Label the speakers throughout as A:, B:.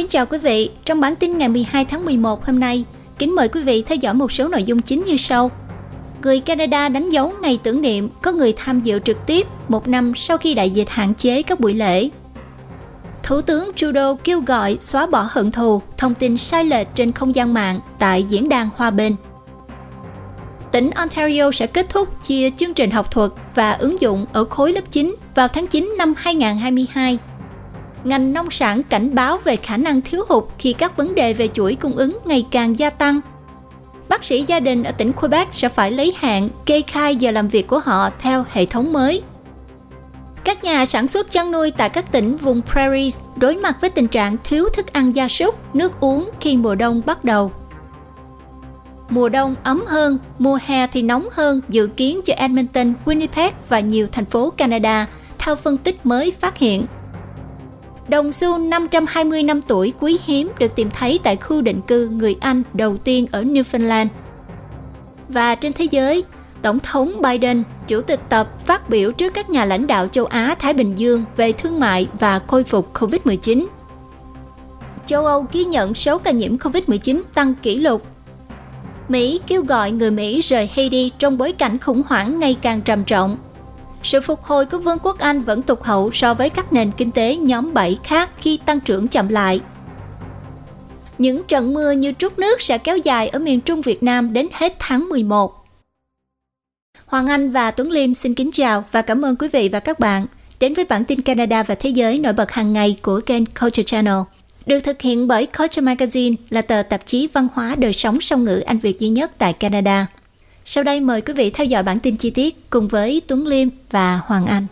A: Kính chào quý vị. Trong bản tin ngày 12 tháng 11 hôm nay, kính mời quý vị theo dõi một số nội dung chính như sau. Người Canada đánh dấu ngày tưởng niệm có người tham dự trực tiếp một năm sau khi đại dịch hạn chế các buổi lễ. Thủ tướng Trudeau kêu gọi xóa bỏ hận thù, thông tin sai lệch trên không gian mạng tại diễn đàn Hòa Bình. Tỉnh Ontario sẽ kết thúc chia chương trình học thuật và ứng dụng ở khối lớp 9 vào tháng 9 năm 2022 ngành nông sản cảnh báo về khả năng thiếu hụt khi các vấn đề về chuỗi cung ứng ngày càng gia tăng. Bác sĩ gia đình ở tỉnh Quebec sẽ phải lấy hạn kê khai giờ làm việc của họ theo hệ thống mới. Các nhà sản xuất chăn nuôi tại các tỉnh vùng prairies đối mặt với tình trạng thiếu thức ăn gia súc, nước uống khi mùa đông bắt đầu. Mùa đông ấm hơn, mùa hè thì nóng hơn dự kiến cho Edmonton, Winnipeg và nhiều thành phố Canada, theo phân tích mới phát hiện Đồng xu 520 năm tuổi quý hiếm được tìm thấy tại khu định cư người Anh đầu tiên ở Newfoundland. Và trên thế giới, Tổng thống Biden, chủ tịch tập phát biểu trước các nhà lãnh đạo châu Á Thái Bình Dương về thương mại và khôi phục COVID-19. Châu Âu ghi nhận số ca nhiễm COVID-19 tăng kỷ lục. Mỹ kêu gọi người Mỹ rời Haiti trong bối cảnh khủng hoảng ngày càng trầm trọng sự phục hồi của Vương quốc Anh vẫn tụt hậu so với các nền kinh tế nhóm 7 khác khi tăng trưởng chậm lại. Những trận mưa như trút nước sẽ kéo dài ở miền Trung Việt Nam đến hết tháng 11. Hoàng Anh và Tuấn Liêm xin kính chào và cảm ơn quý vị và các bạn đến với bản tin Canada và Thế giới nổi bật hàng ngày của kênh Culture Channel. Được thực hiện bởi Culture Magazine là tờ tạp chí văn hóa đời sống song ngữ Anh Việt duy nhất tại Canada. Sau đây mời quý vị theo dõi bản tin chi tiết cùng với Tuấn Liêm và Hoàng Anh.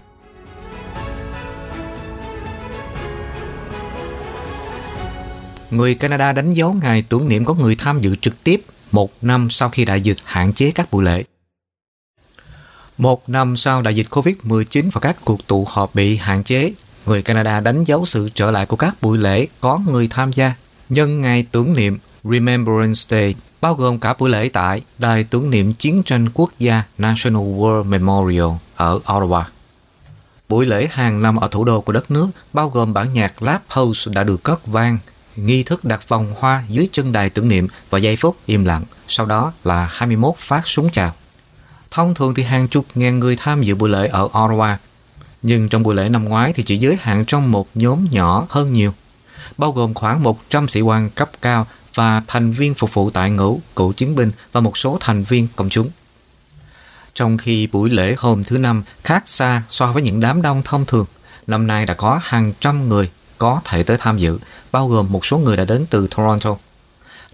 B: Người Canada đánh dấu ngày tưởng niệm có người tham dự trực tiếp một năm sau khi đại dịch hạn chế các buổi lễ. Một năm sau đại dịch COVID-19 và các cuộc tụ họp bị hạn chế, người Canada đánh dấu sự trở lại của các buổi lễ có người tham gia nhân ngày tưởng niệm Remembrance Day bao gồm cả buổi lễ tại Đài tưởng niệm chiến tranh quốc gia National War Memorial ở Ottawa. Buổi lễ hàng năm ở thủ đô của đất nước bao gồm bản nhạc Lap House đã được cất vang, nghi thức đặt vòng hoa dưới chân đài tưởng niệm và giây phút im lặng, sau đó là 21 phát súng chào. Thông thường thì hàng chục ngàn người tham dự buổi lễ ở Ottawa, nhưng trong buổi lễ năm ngoái thì chỉ giới hạn trong một nhóm nhỏ hơn nhiều, bao gồm khoảng 100 sĩ quan cấp cao và thành viên phục vụ tại ngũ, cựu chiến binh và một số thành viên công chúng. Trong khi buổi lễ hôm thứ năm khác xa so với những đám đông thông thường, năm nay đã có hàng trăm người có thể tới tham dự, bao gồm một số người đã đến từ Toronto.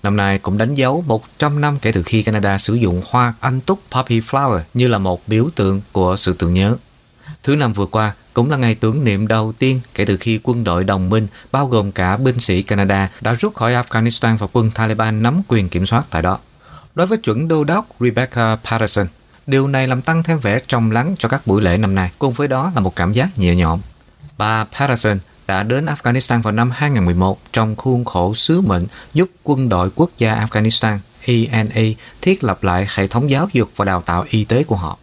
B: Năm nay cũng đánh dấu 100 năm kể từ khi Canada sử dụng hoa anh túc poppy flower như là một biểu tượng của sự tưởng nhớ. Thứ năm vừa qua, cũng là ngày tưởng niệm đầu tiên kể từ khi quân đội đồng minh, bao gồm cả binh sĩ Canada, đã rút khỏi Afghanistan và quân Taliban nắm quyền kiểm soát tại đó. Đối với chuẩn đô đốc Rebecca Patterson, điều này làm tăng thêm vẻ trong lắng cho các buổi lễ năm nay, cùng với đó là một cảm giác nhẹ nhõm. Bà Patterson đã đến Afghanistan vào năm 2011 trong khuôn khổ sứ mệnh giúp quân đội quốc gia Afghanistan ENA thiết lập lại hệ thống giáo dục và đào tạo y tế của họ.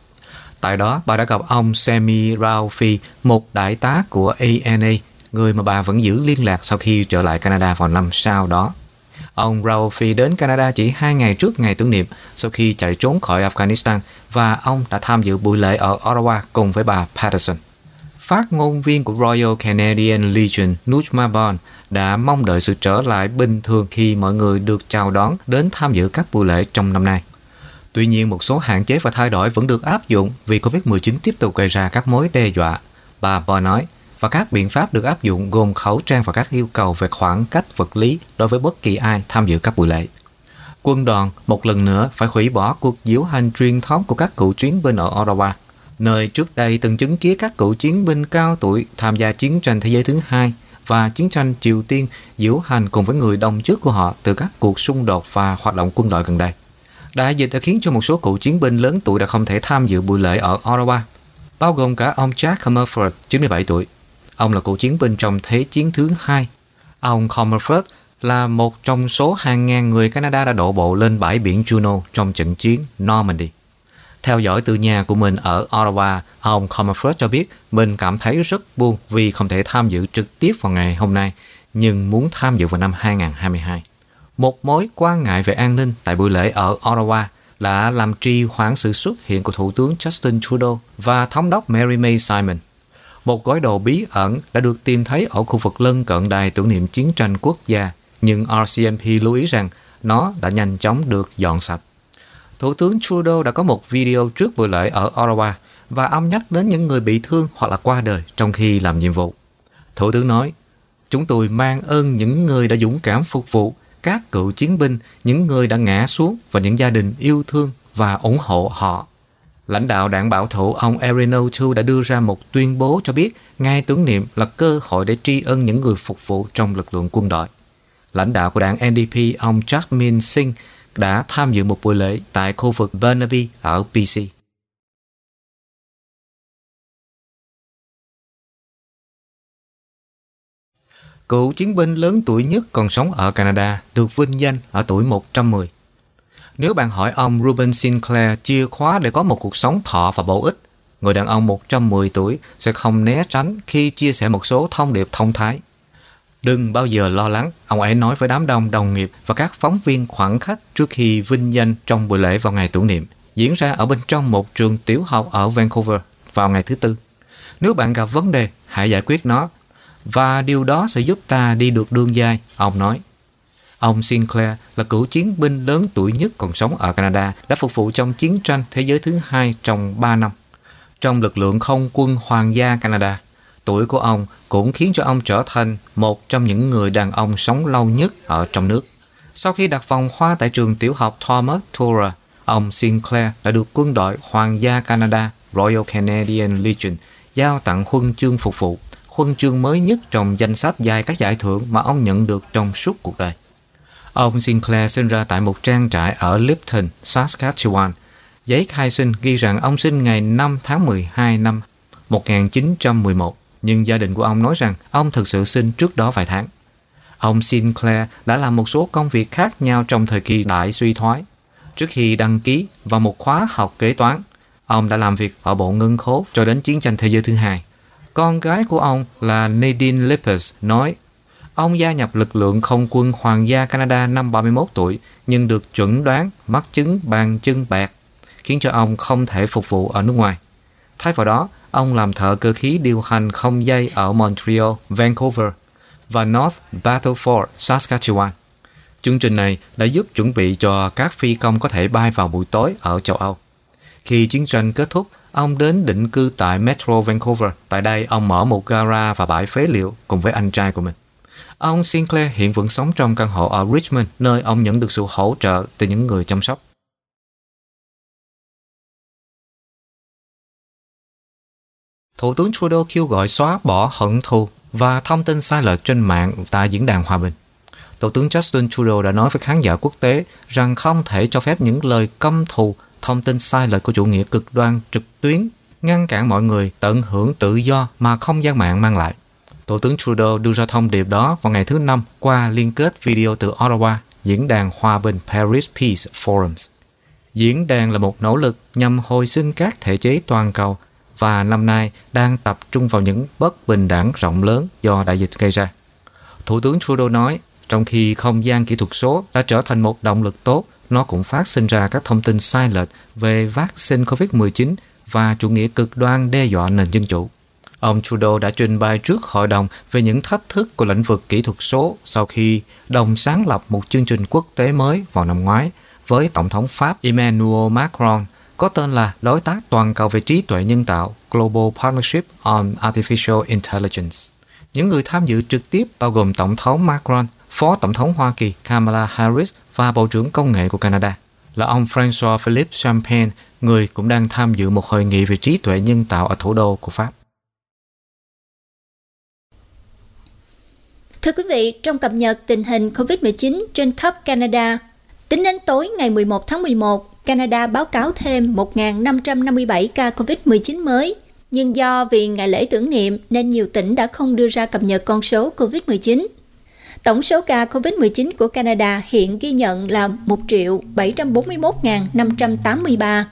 B: Tại đó, bà đã gặp ông Semi Raufi, một đại tá của ANA, người mà bà vẫn giữ liên lạc sau khi trở lại Canada vào năm sau đó. Ông Raufi đến Canada chỉ hai ngày trước ngày tưởng niệm sau khi chạy trốn khỏi Afghanistan và ông đã tham dự buổi lễ ở Ottawa cùng với bà Patterson. Phát ngôn viên của Royal Canadian Legion Nujma Bond đã mong đợi sự trở lại bình thường khi mọi người được chào đón đến tham dự các buổi lễ trong năm nay. Tuy nhiên, một số hạn chế và thay đổi vẫn được áp dụng vì COVID-19 tiếp tục gây ra các mối đe dọa. Bà Boy nói, và các biện pháp được áp dụng gồm khẩu trang và các yêu cầu về khoảng cách vật lý đối với bất kỳ ai tham dự các buổi lễ. Quân đoàn một lần nữa phải hủy bỏ cuộc diễu hành truyền thống của các cựu chiến binh ở Ottawa, nơi trước đây từng chứng kiến các cựu chiến binh cao tuổi tham gia chiến tranh thế giới thứ hai và chiến tranh Triều Tiên diễu hành cùng với người đồng chức của họ từ các cuộc xung đột và hoạt động quân đội gần đây. Đại dịch đã khiến cho một số cựu chiến binh lớn tuổi đã không thể tham dự buổi lễ ở Ottawa, bao gồm cả ông Jack Comerford, 97 tuổi. Ông là cựu chiến binh trong Thế chiến thứ hai. Ông Comerford là một trong số hàng ngàn người Canada đã đổ bộ lên bãi biển Juno trong trận chiến Normandy. Theo dõi từ nhà của mình ở Ottawa, ông Comerford cho biết mình cảm thấy rất buồn vì không thể tham dự trực tiếp vào ngày hôm nay, nhưng muốn tham dự vào năm 2022. Một mối quan ngại về an ninh tại buổi lễ ở Ottawa đã làm trì hoãn sự xuất hiện của Thủ tướng Justin Trudeau và Thống đốc Mary May Simon. Một gói đồ bí ẩn đã được tìm thấy ở khu vực lân cận đài tưởng niệm chiến tranh quốc gia, nhưng RCMP lưu ý rằng nó đã nhanh chóng được dọn sạch. Thủ tướng Trudeau đã có một video trước buổi lễ ở Ottawa và ông nhắc đến những người bị thương hoặc là qua đời trong khi làm nhiệm vụ. Thủ tướng nói, Chúng tôi mang ơn những người đã dũng cảm phục vụ, các cựu chiến binh, những người đã ngã xuống và những gia đình yêu thương và ủng hộ họ. Lãnh đạo đảng bảo thủ ông Erin O'Toole đã đưa ra một tuyên bố cho biết ngày tưởng niệm là cơ hội để tri ân những người phục vụ trong lực lượng quân đội. Lãnh đạo của đảng NDP ông Jagmeet Singh đã tham dự một buổi lễ tại khu vực Burnaby ở BC. Cựu chiến binh lớn tuổi nhất còn sống ở Canada được vinh danh ở tuổi 110. Nếu bạn hỏi ông Ruben Sinclair chìa khóa để có một cuộc sống thọ và bổ ích, người đàn ông 110 tuổi sẽ không né tránh khi chia sẻ một số thông điệp thông thái. Đừng bao giờ lo lắng, ông ấy nói với đám đông đồng nghiệp và các phóng viên khoảng khách trước khi vinh danh trong buổi lễ vào ngày tưởng niệm, diễn ra ở bên trong một trường tiểu học ở Vancouver vào ngày thứ Tư. Nếu bạn gặp vấn đề, hãy giải quyết nó và điều đó sẽ giúp ta đi được đường dài, ông nói. Ông Sinclair là cựu chiến binh lớn tuổi nhất còn sống ở Canada, đã phục vụ trong chiến tranh thế giới thứ hai trong 3 năm. Trong lực lượng không quân Hoàng gia Canada, tuổi của ông cũng khiến cho ông trở thành một trong những người đàn ông sống lâu nhất ở trong nước. Sau khi đặt vòng hoa tại trường tiểu học Thomas Tora, ông Sinclair đã được quân đội Hoàng gia Canada Royal Canadian Legion giao tặng huân chương phục vụ huân chương mới nhất trong danh sách dài các giải thưởng mà ông nhận được trong suốt cuộc đời. Ông Sinclair sinh ra tại một trang trại ở Lipton, Saskatchewan. Giấy khai sinh ghi rằng ông sinh ngày 5 tháng 12 năm 1911, nhưng gia đình của ông nói rằng ông thực sự sinh trước đó vài tháng. Ông Sinclair đã làm một số công việc khác nhau trong thời kỳ đại suy thoái. Trước khi đăng ký vào một khóa học kế toán, ông đã làm việc ở Bộ Ngân khố cho đến chiến tranh thế giới thứ hai. Con gái của ông là Nadine Lippers nói Ông gia nhập lực lượng không quân Hoàng gia Canada năm 31 tuổi nhưng được chuẩn đoán mắc chứng bàn chân bạc khiến cho ông không thể phục vụ ở nước ngoài. Thay vào đó, ông làm thợ cơ khí điều hành không dây ở Montreal, Vancouver và North Battleford, Saskatchewan. Chương trình này đã giúp chuẩn bị cho các phi công có thể bay vào buổi tối ở châu Âu. Khi chiến tranh kết thúc, Ông đến định cư tại Metro Vancouver. Tại đây, ông mở một gara và bãi phế liệu cùng với anh trai của mình. Ông Sinclair hiện vẫn sống trong căn hộ ở Richmond, nơi ông nhận được sự hỗ trợ từ những người chăm sóc. Thủ tướng Trudeau kêu gọi xóa bỏ hận thù và thông tin sai lệch trên mạng tại diễn đàn hòa bình. Thủ tướng Justin Trudeau đã nói với khán giả quốc tế rằng không thể cho phép những lời căm thù thông tin sai lệch của chủ nghĩa cực đoan trực tuyến ngăn cản mọi người tận hưởng tự do mà không gian mạng mang lại. Thủ tướng Trudeau đưa ra thông điệp đó vào ngày thứ Năm qua liên kết video từ Ottawa, diễn đàn hòa bình Paris Peace Forums. Diễn đàn là một nỗ lực nhằm hồi sinh các thể chế toàn cầu và năm nay đang tập trung vào những bất bình đẳng rộng lớn do đại dịch gây ra. Thủ tướng Trudeau nói, trong khi không gian kỹ thuật số đã trở thành một động lực tốt nó cũng phát sinh ra các thông tin sai lệch về vaccine COVID-19 và chủ nghĩa cực đoan đe dọa nền dân chủ. Ông Trudeau đã trình bày trước hội đồng về những thách thức của lĩnh vực kỹ thuật số sau khi đồng sáng lập một chương trình quốc tế mới vào năm ngoái với Tổng thống Pháp Emmanuel Macron có tên là Đối tác toàn cầu về trí tuệ nhân tạo Global Partnership on Artificial Intelligence. Những người tham dự trực tiếp bao gồm Tổng thống Macron, Phó Tổng thống Hoa Kỳ Kamala Harris và Bộ trưởng Công nghệ của Canada là ông François Philippe Champagne, người cũng đang tham dự một hội nghị về trí tuệ nhân tạo ở thủ đô của Pháp.
A: Thưa quý vị, trong cập nhật tình hình COVID-19 trên khắp Canada, tính đến tối ngày 11 tháng 11, Canada báo cáo thêm 1.557 ca COVID-19 mới. Nhưng do vì ngày lễ tưởng niệm nên nhiều tỉnh đã không đưa ra cập nhật con số COVID-19. Tổng số ca COVID-19 của Canada hiện ghi nhận là 1 741.583.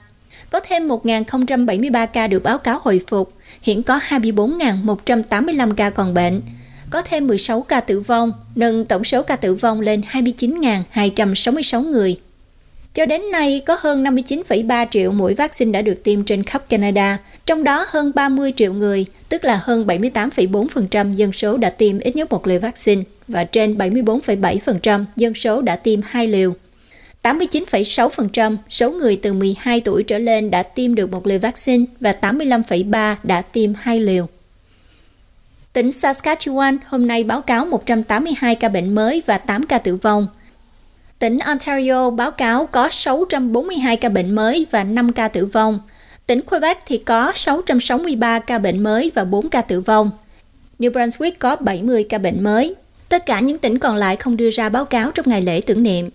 A: Có thêm 1.073 ca được báo cáo hồi phục, hiện có 24.185 ca còn bệnh. có thêm 16 ca tử vong, nâng tổng số ca tử vong lên 29.266 người. Cho đến nay, có hơn 59,3 triệu mũi vaccine đã được tiêm trên khắp Canada, trong đó hơn 30 triệu người, tức là hơn 78,4% dân số đã tiêm ít nhất một liều vaccine và trên 74,7% dân số đã tiêm hai liều. 89,6% số người từ 12 tuổi trở lên đã tiêm được một liều vaccine và 85,3% đã tiêm hai liều. Tỉnh Saskatchewan hôm nay báo cáo 182 ca bệnh mới và 8 ca tử vong. Tỉnh Ontario báo cáo có 642 ca bệnh mới và 5 ca tử vong. Tỉnh Quebec thì có 663 ca bệnh mới và 4 ca tử vong. New Brunswick có 70 ca bệnh mới. Tất cả những tỉnh còn lại không đưa ra báo cáo trong ngày lễ tưởng niệm.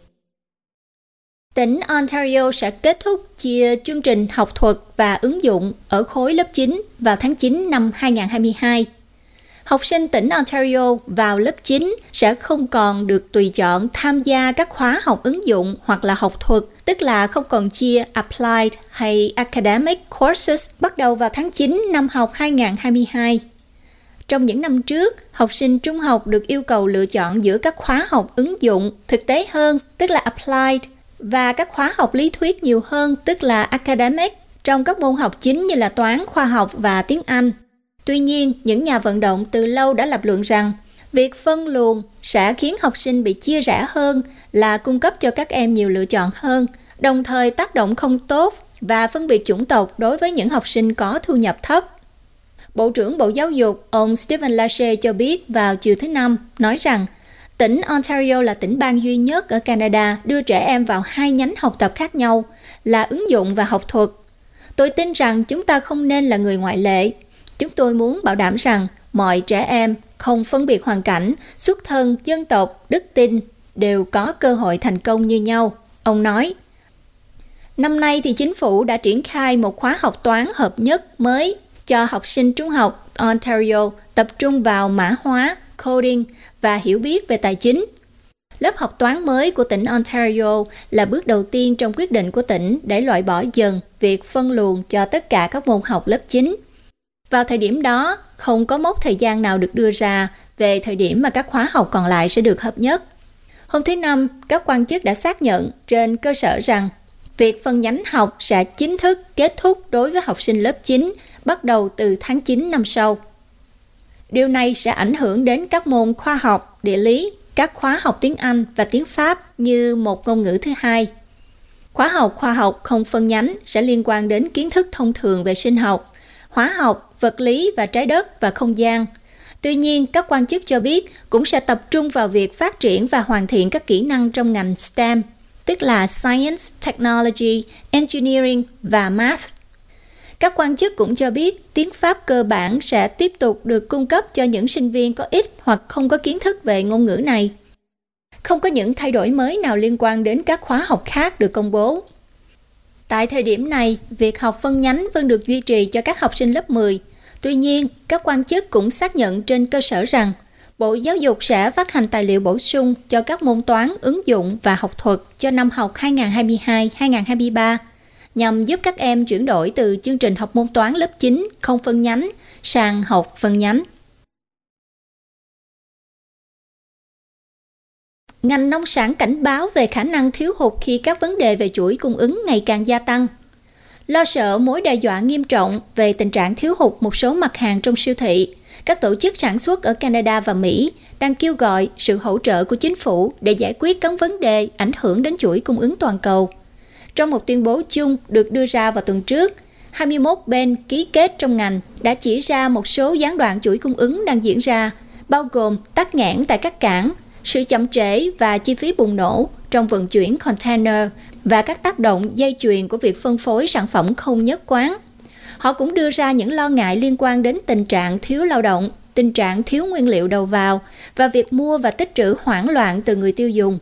A: Tỉnh Ontario sẽ kết thúc chia chương trình học thuật và ứng dụng ở khối lớp 9 vào tháng 9 năm 2022 học sinh tỉnh Ontario vào lớp 9 sẽ không còn được tùy chọn tham gia các khóa học ứng dụng hoặc là học thuật, tức là không còn chia Applied hay Academic Courses bắt đầu vào tháng 9 năm học 2022. Trong những năm trước, học sinh trung học được yêu cầu lựa chọn giữa các khóa học ứng dụng thực tế hơn, tức là Applied, và các khóa học lý thuyết nhiều hơn, tức là Academic, trong các môn học chính như là toán, khoa học và tiếng Anh. Tuy nhiên, những nhà vận động từ lâu đã lập luận rằng việc phân luồng sẽ khiến học sinh bị chia rẽ hơn là cung cấp cho các em nhiều lựa chọn hơn, đồng thời tác động không tốt và phân biệt chủng tộc đối với những học sinh có thu nhập thấp. Bộ trưởng Bộ Giáo dục ông Stephen Lachey cho biết vào chiều thứ Năm nói rằng tỉnh Ontario là tỉnh bang duy nhất ở Canada đưa trẻ em vào hai nhánh học tập khác nhau là ứng dụng và học thuật. Tôi tin rằng chúng ta không nên là người ngoại lệ Chúng tôi muốn bảo đảm rằng mọi trẻ em không phân biệt hoàn cảnh, xuất thân, dân tộc, đức tin đều có cơ hội thành công như nhau. Ông nói, Năm nay thì chính phủ đã triển khai một khóa học toán hợp nhất mới cho học sinh trung học Ontario tập trung vào mã hóa, coding và hiểu biết về tài chính. Lớp học toán mới của tỉnh Ontario là bước đầu tiên trong quyết định của tỉnh để loại bỏ dần việc phân luồng cho tất cả các môn học lớp 9 vào thời điểm đó, không có mốc thời gian nào được đưa ra về thời điểm mà các khóa học còn lại sẽ được hợp nhất. Hôm thứ Năm, các quan chức đã xác nhận trên cơ sở rằng việc phân nhánh học sẽ chính thức kết thúc đối với học sinh lớp 9 bắt đầu từ tháng 9 năm sau. Điều này sẽ ảnh hưởng đến các môn khoa học, địa lý, các khóa học tiếng Anh và tiếng Pháp như một ngôn ngữ thứ hai. Khóa học khoa học không phân nhánh sẽ liên quan đến kiến thức thông thường về sinh học, hóa học, vật lý và trái đất và không gian. Tuy nhiên, các quan chức cho biết cũng sẽ tập trung vào việc phát triển và hoàn thiện các kỹ năng trong ngành STEM, tức là Science, Technology, Engineering và Math. Các quan chức cũng cho biết tiếng Pháp cơ bản sẽ tiếp tục được cung cấp cho những sinh viên có ít hoặc không có kiến thức về ngôn ngữ này. Không có những thay đổi mới nào liên quan đến các khóa học khác được công bố. Tại thời điểm này, việc học phân nhánh vẫn được duy trì cho các học sinh lớp 10. Tuy nhiên, các quan chức cũng xác nhận trên cơ sở rằng Bộ Giáo dục sẽ phát hành tài liệu bổ sung cho các môn toán, ứng dụng và học thuật cho năm học 2022-2023 nhằm giúp các em chuyển đổi từ chương trình học môn toán lớp 9 không phân nhánh sang học phân nhánh. ngành nông sản cảnh báo về khả năng thiếu hụt khi các vấn đề về chuỗi cung ứng ngày càng gia tăng. Lo sợ mối đe dọa nghiêm trọng về tình trạng thiếu hụt một số mặt hàng trong siêu thị, các tổ chức sản xuất ở Canada và Mỹ đang kêu gọi sự hỗ trợ của chính phủ để giải quyết các vấn đề ảnh hưởng đến chuỗi cung ứng toàn cầu. Trong một tuyên bố chung được đưa ra vào tuần trước, 21 bên ký kết trong ngành đã chỉ ra một số gián đoạn chuỗi cung ứng đang diễn ra, bao gồm tắc nghẽn tại các cảng, sự chậm trễ và chi phí bùng nổ trong vận chuyển container và các tác động dây chuyền của việc phân phối sản phẩm không nhất quán. Họ cũng đưa ra những lo ngại liên quan đến tình trạng thiếu lao động, tình trạng thiếu nguyên liệu đầu vào và việc mua và tích trữ hoảng loạn từ người tiêu dùng.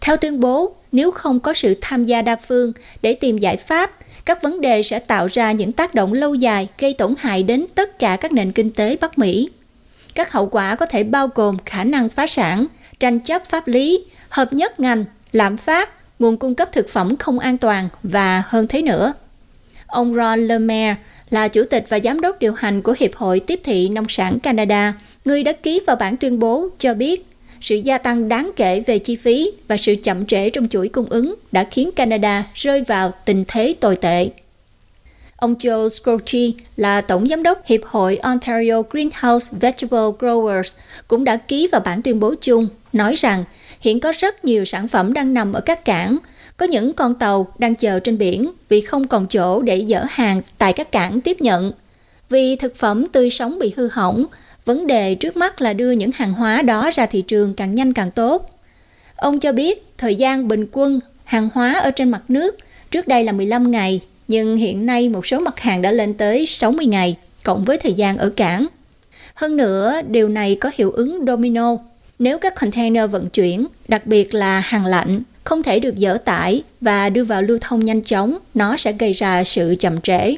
A: Theo tuyên bố, nếu không có sự tham gia đa phương để tìm giải pháp, các vấn đề sẽ tạo ra những tác động lâu dài gây tổn hại đến tất cả các nền kinh tế Bắc Mỹ. Các hậu quả có thể bao gồm khả năng phá sản, tranh chấp pháp lý, hợp nhất ngành, lạm phát, nguồn cung cấp thực phẩm không an toàn và hơn thế nữa. Ông Ron Lemaire là chủ tịch và giám đốc điều hành của Hiệp hội Tiếp thị Nông sản Canada người đã ký vào bản tuyên bố cho biết sự gia tăng đáng kể về chi phí và sự chậm trễ trong chuỗi cung ứng đã khiến Canada rơi vào tình thế tồi tệ. Ông Joe Scorchi là Tổng Giám đốc Hiệp hội Ontario Greenhouse Vegetable Growers cũng đã ký vào bản tuyên bố chung, nói rằng hiện có rất nhiều sản phẩm đang nằm ở các cảng, có những con tàu đang chờ trên biển vì không còn chỗ để dỡ hàng tại các cảng tiếp nhận. Vì thực phẩm tươi sống bị hư hỏng, vấn đề trước mắt là đưa những hàng hóa đó ra thị trường càng nhanh càng tốt. Ông cho biết thời gian bình quân hàng hóa ở trên mặt nước trước đây là 15 ngày nhưng hiện nay một số mặt hàng đã lên tới 60 ngày, cộng với thời gian ở cảng. Hơn nữa, điều này có hiệu ứng domino. Nếu các container vận chuyển, đặc biệt là hàng lạnh, không thể được dỡ tải và đưa vào lưu thông nhanh chóng, nó sẽ gây ra sự chậm trễ.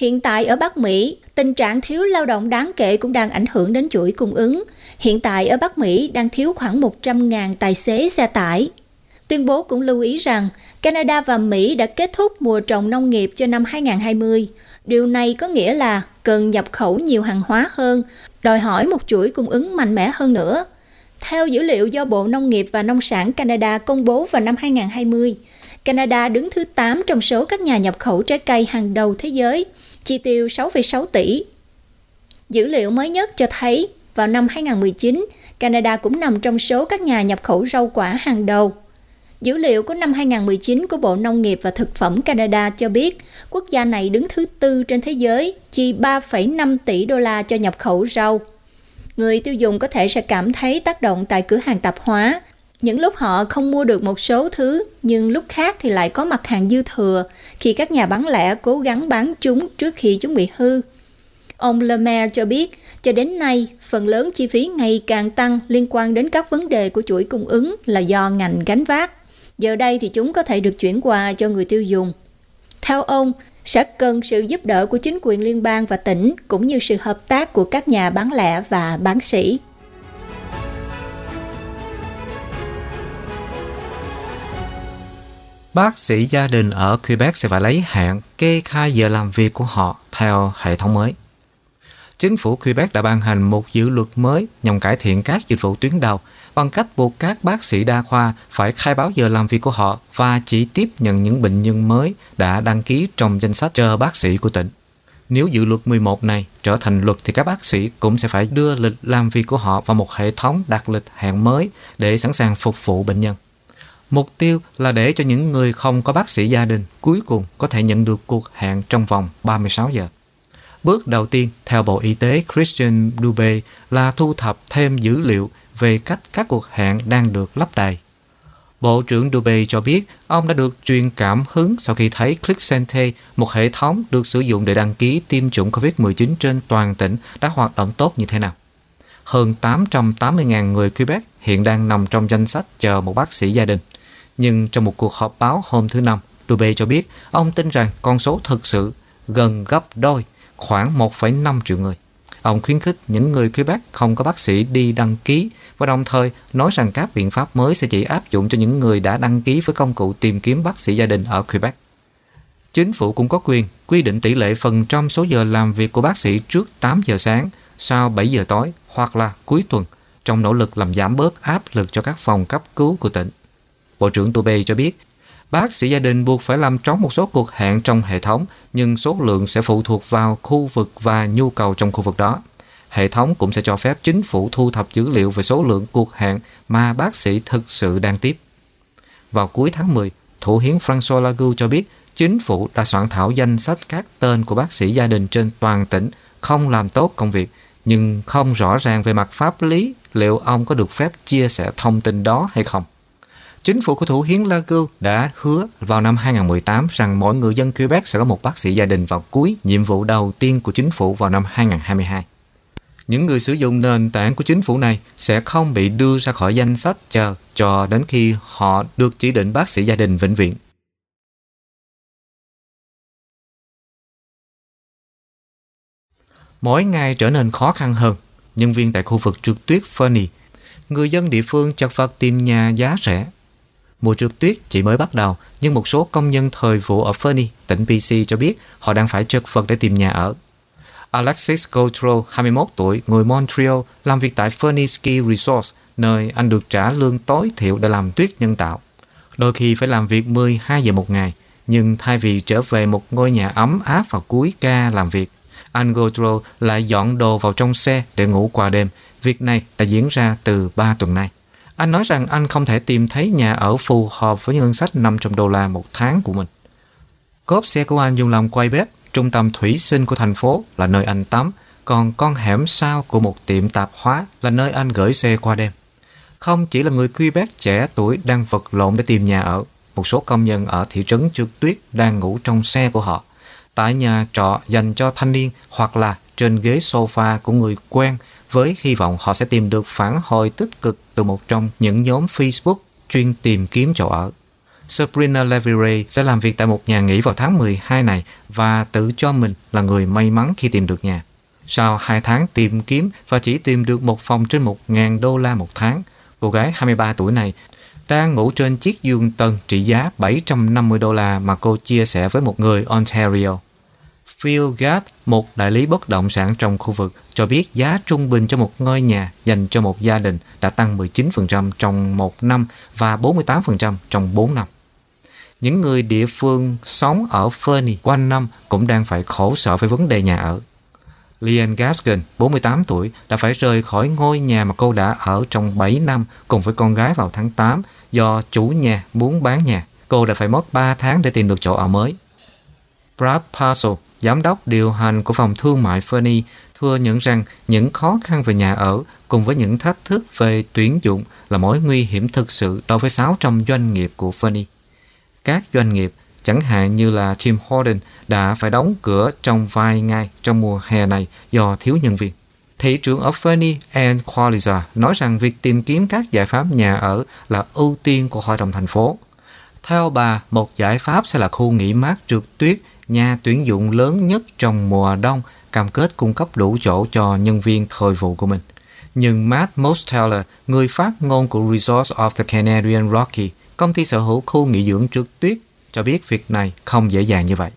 A: Hiện tại ở Bắc Mỹ, tình trạng thiếu lao động đáng kể cũng đang ảnh hưởng đến chuỗi cung ứng. Hiện tại ở Bắc Mỹ đang thiếu khoảng 100.000 tài xế xe tải. Tuyên bố cũng lưu ý rằng Canada và Mỹ đã kết thúc mùa trồng nông nghiệp cho năm 2020. Điều này có nghĩa là cần nhập khẩu nhiều hàng hóa hơn, đòi hỏi một chuỗi cung ứng mạnh mẽ hơn nữa. Theo dữ liệu do Bộ Nông nghiệp và Nông sản Canada công bố vào năm 2020, Canada đứng thứ 8 trong số các nhà nhập khẩu trái cây hàng đầu thế giới, chi tiêu 6,6 tỷ. Dữ liệu mới nhất cho thấy vào năm 2019, Canada cũng nằm trong số các nhà nhập khẩu rau quả hàng đầu. Dữ liệu của năm 2019 của Bộ Nông nghiệp và Thực phẩm Canada cho biết quốc gia này đứng thứ tư trên thế giới, chi 3,5 tỷ đô la cho nhập khẩu rau. Người tiêu dùng có thể sẽ cảm thấy tác động tại cửa hàng tạp hóa. Những lúc họ không mua được một số thứ, nhưng lúc khác thì lại có mặt hàng dư thừa khi các nhà bán lẻ cố gắng bán chúng trước khi chúng bị hư. Ông Lemaire cho biết, cho đến nay, phần lớn chi phí ngày càng tăng liên quan đến các vấn đề của chuỗi cung ứng là do ngành gánh vác. Giờ đây thì chúng có thể được chuyển qua cho người tiêu dùng. Theo ông, sẽ cần sự giúp đỡ của chính quyền liên bang và tỉnh cũng như sự hợp tác của các nhà bán lẻ và bán sĩ.
B: Bác sĩ gia đình ở Quebec sẽ phải lấy hạn kê khai giờ làm việc của họ theo hệ thống mới. Chính phủ Quebec đã ban hành một dự luật mới nhằm cải thiện các dịch vụ tuyến đầu bằng cách buộc các bác sĩ đa khoa phải khai báo giờ làm việc của họ và chỉ tiếp nhận những bệnh nhân mới đã đăng ký trong danh sách chờ bác sĩ của tỉnh. Nếu dự luật 11 này trở thành luật thì các bác sĩ cũng sẽ phải đưa lịch làm việc của họ vào một hệ thống đặt lịch hẹn mới để sẵn sàng phục vụ bệnh nhân. Mục tiêu là để cho những người không có bác sĩ gia đình cuối cùng có thể nhận được cuộc hẹn trong vòng 36 giờ. Bước đầu tiên, theo Bộ Y tế Christian Dubé là thu thập thêm dữ liệu về cách các cuộc hẹn đang được lắp đầy. Bộ trưởng Dubé cho biết ông đã được truyền cảm hứng sau khi thấy Clicksente, một hệ thống được sử dụng để đăng ký tiêm chủng COVID-19 trên toàn tỉnh, đã hoạt động tốt như thế nào. Hơn 880.000 người Quebec hiện đang nằm trong danh sách chờ một bác sĩ gia đình. Nhưng trong một cuộc họp báo hôm thứ Năm, Dubé cho biết ông tin rằng con số thực sự gần gấp đôi, khoảng 1,5 triệu người. Ông khuyến khích những người Quebec không có bác sĩ đi đăng ký và đồng thời nói rằng các biện pháp mới sẽ chỉ áp dụng cho những người đã đăng ký với công cụ tìm kiếm bác sĩ gia đình ở Quebec. Chính phủ cũng có quyền quy định tỷ lệ phần trăm số giờ làm việc của bác sĩ trước 8 giờ sáng, sau 7 giờ tối hoặc là cuối tuần trong nỗ lực làm giảm bớt áp lực cho các phòng cấp cứu của tỉnh. Bộ trưởng Tobe cho biết Bác sĩ gia đình buộc phải làm trống một số cuộc hẹn trong hệ thống, nhưng số lượng sẽ phụ thuộc vào khu vực và nhu cầu trong khu vực đó. Hệ thống cũng sẽ cho phép chính phủ thu thập dữ liệu về số lượng cuộc hẹn mà bác sĩ thực sự đang tiếp. Vào cuối tháng 10, Thủ hiến François Lagu cho biết chính phủ đã soạn thảo danh sách các tên của bác sĩ gia đình trên toàn tỉnh không làm tốt công việc, nhưng không rõ ràng về mặt pháp lý liệu ông có được phép chia sẻ thông tin đó hay không. Chính phủ của Thủ hiến Lagu đã hứa vào năm 2018 rằng mỗi người dân Quebec sẽ có một bác sĩ gia đình vào cuối nhiệm vụ đầu tiên của chính phủ vào năm 2022. Những người sử dụng nền tảng của chính phủ này sẽ không bị đưa ra khỏi danh sách chờ cho đến khi họ được chỉ định bác sĩ gia đình vĩnh viễn. Mỗi ngày trở nên khó khăn hơn, nhân viên tại khu vực trượt tuyết Fernie, người dân địa phương chật vật tìm nhà giá rẻ Mùa trượt tuyết chỉ mới bắt đầu, nhưng một số công nhân thời vụ ở Fernie, tỉnh BC cho biết họ đang phải chật vật để tìm nhà ở. Alexis Gautreau, 21 tuổi, người Montreal, làm việc tại Fernie Ski Resort, nơi anh được trả lương tối thiểu để làm tuyết nhân tạo. Đôi khi phải làm việc 12 giờ một ngày, nhưng thay vì trở về một ngôi nhà ấm áp vào cuối ca làm việc, anh Gautreau lại dọn đồ vào trong xe để ngủ qua đêm. Việc này đã diễn ra từ 3 tuần nay. Anh nói rằng anh không thể tìm thấy nhà ở phù hợp với ngân sách 500 đô la một tháng của mình. Cốp xe của anh dùng làm quay bếp, trung tâm thủy sinh của thành phố là nơi anh tắm, còn con hẻm sau của một tiệm tạp hóa là nơi anh gửi xe qua đêm. Không chỉ là người quy trẻ tuổi đang vật lộn để tìm nhà ở, một số công nhân ở thị trấn Trượt Tuyết đang ngủ trong xe của họ, tại nhà trọ dành cho thanh niên hoặc là trên ghế sofa của người quen với hy vọng họ sẽ tìm được phản hồi tích cực từ một trong những nhóm Facebook chuyên tìm kiếm chỗ ở. Sabrina Levy sẽ làm việc tại một nhà nghỉ vào tháng 12 này và tự cho mình là người may mắn khi tìm được nhà. Sau 2 tháng tìm kiếm và chỉ tìm được một phòng trên 1.000 đô la một tháng, cô gái 23 tuổi này đang ngủ trên chiếc giường tầng trị giá 750 đô la mà cô chia sẻ với một người Ontario. Phil Gatt, một đại lý bất động sản trong khu vực, cho biết giá trung bình cho một ngôi nhà dành cho một gia đình đã tăng 19% trong một năm và 48% trong 4 năm. Những người địa phương sống ở Fernie quanh năm cũng đang phải khổ sở với vấn đề nhà ở. Leanne Gaskin, 48 tuổi, đã phải rời khỏi ngôi nhà mà cô đã ở trong 7 năm cùng với con gái vào tháng 8 do chủ nhà muốn bán nhà. Cô đã phải mất 3 tháng để tìm được chỗ ở mới. Brad Parcel, giám đốc điều hành của phòng thương mại Fernie, thừa nhận rằng những khó khăn về nhà ở cùng với những thách thức về tuyển dụng là mối nguy hiểm thực sự đối với 600 doanh nghiệp của Fernie. Các doanh nghiệp chẳng hạn như là Tim Horton đã phải đóng cửa trong vài ngày trong mùa hè này do thiếu nhân viên. Thị trưởng ở Fernie and Qualiza nói rằng việc tìm kiếm các giải pháp nhà ở là ưu tiên của hội đồng thành phố. Theo bà, một giải pháp sẽ là khu nghỉ mát trượt tuyết, nhà tuyển dụng lớn nhất trong mùa đông, cam kết cung cấp đủ chỗ cho nhân viên thời vụ của mình. Nhưng Matt Mosteller, người phát ngôn của Resorts of the Canadian Rocky, công ty sở hữu khu nghỉ dưỡng trượt tuyết, cho biết việc này không dễ dàng như vậy.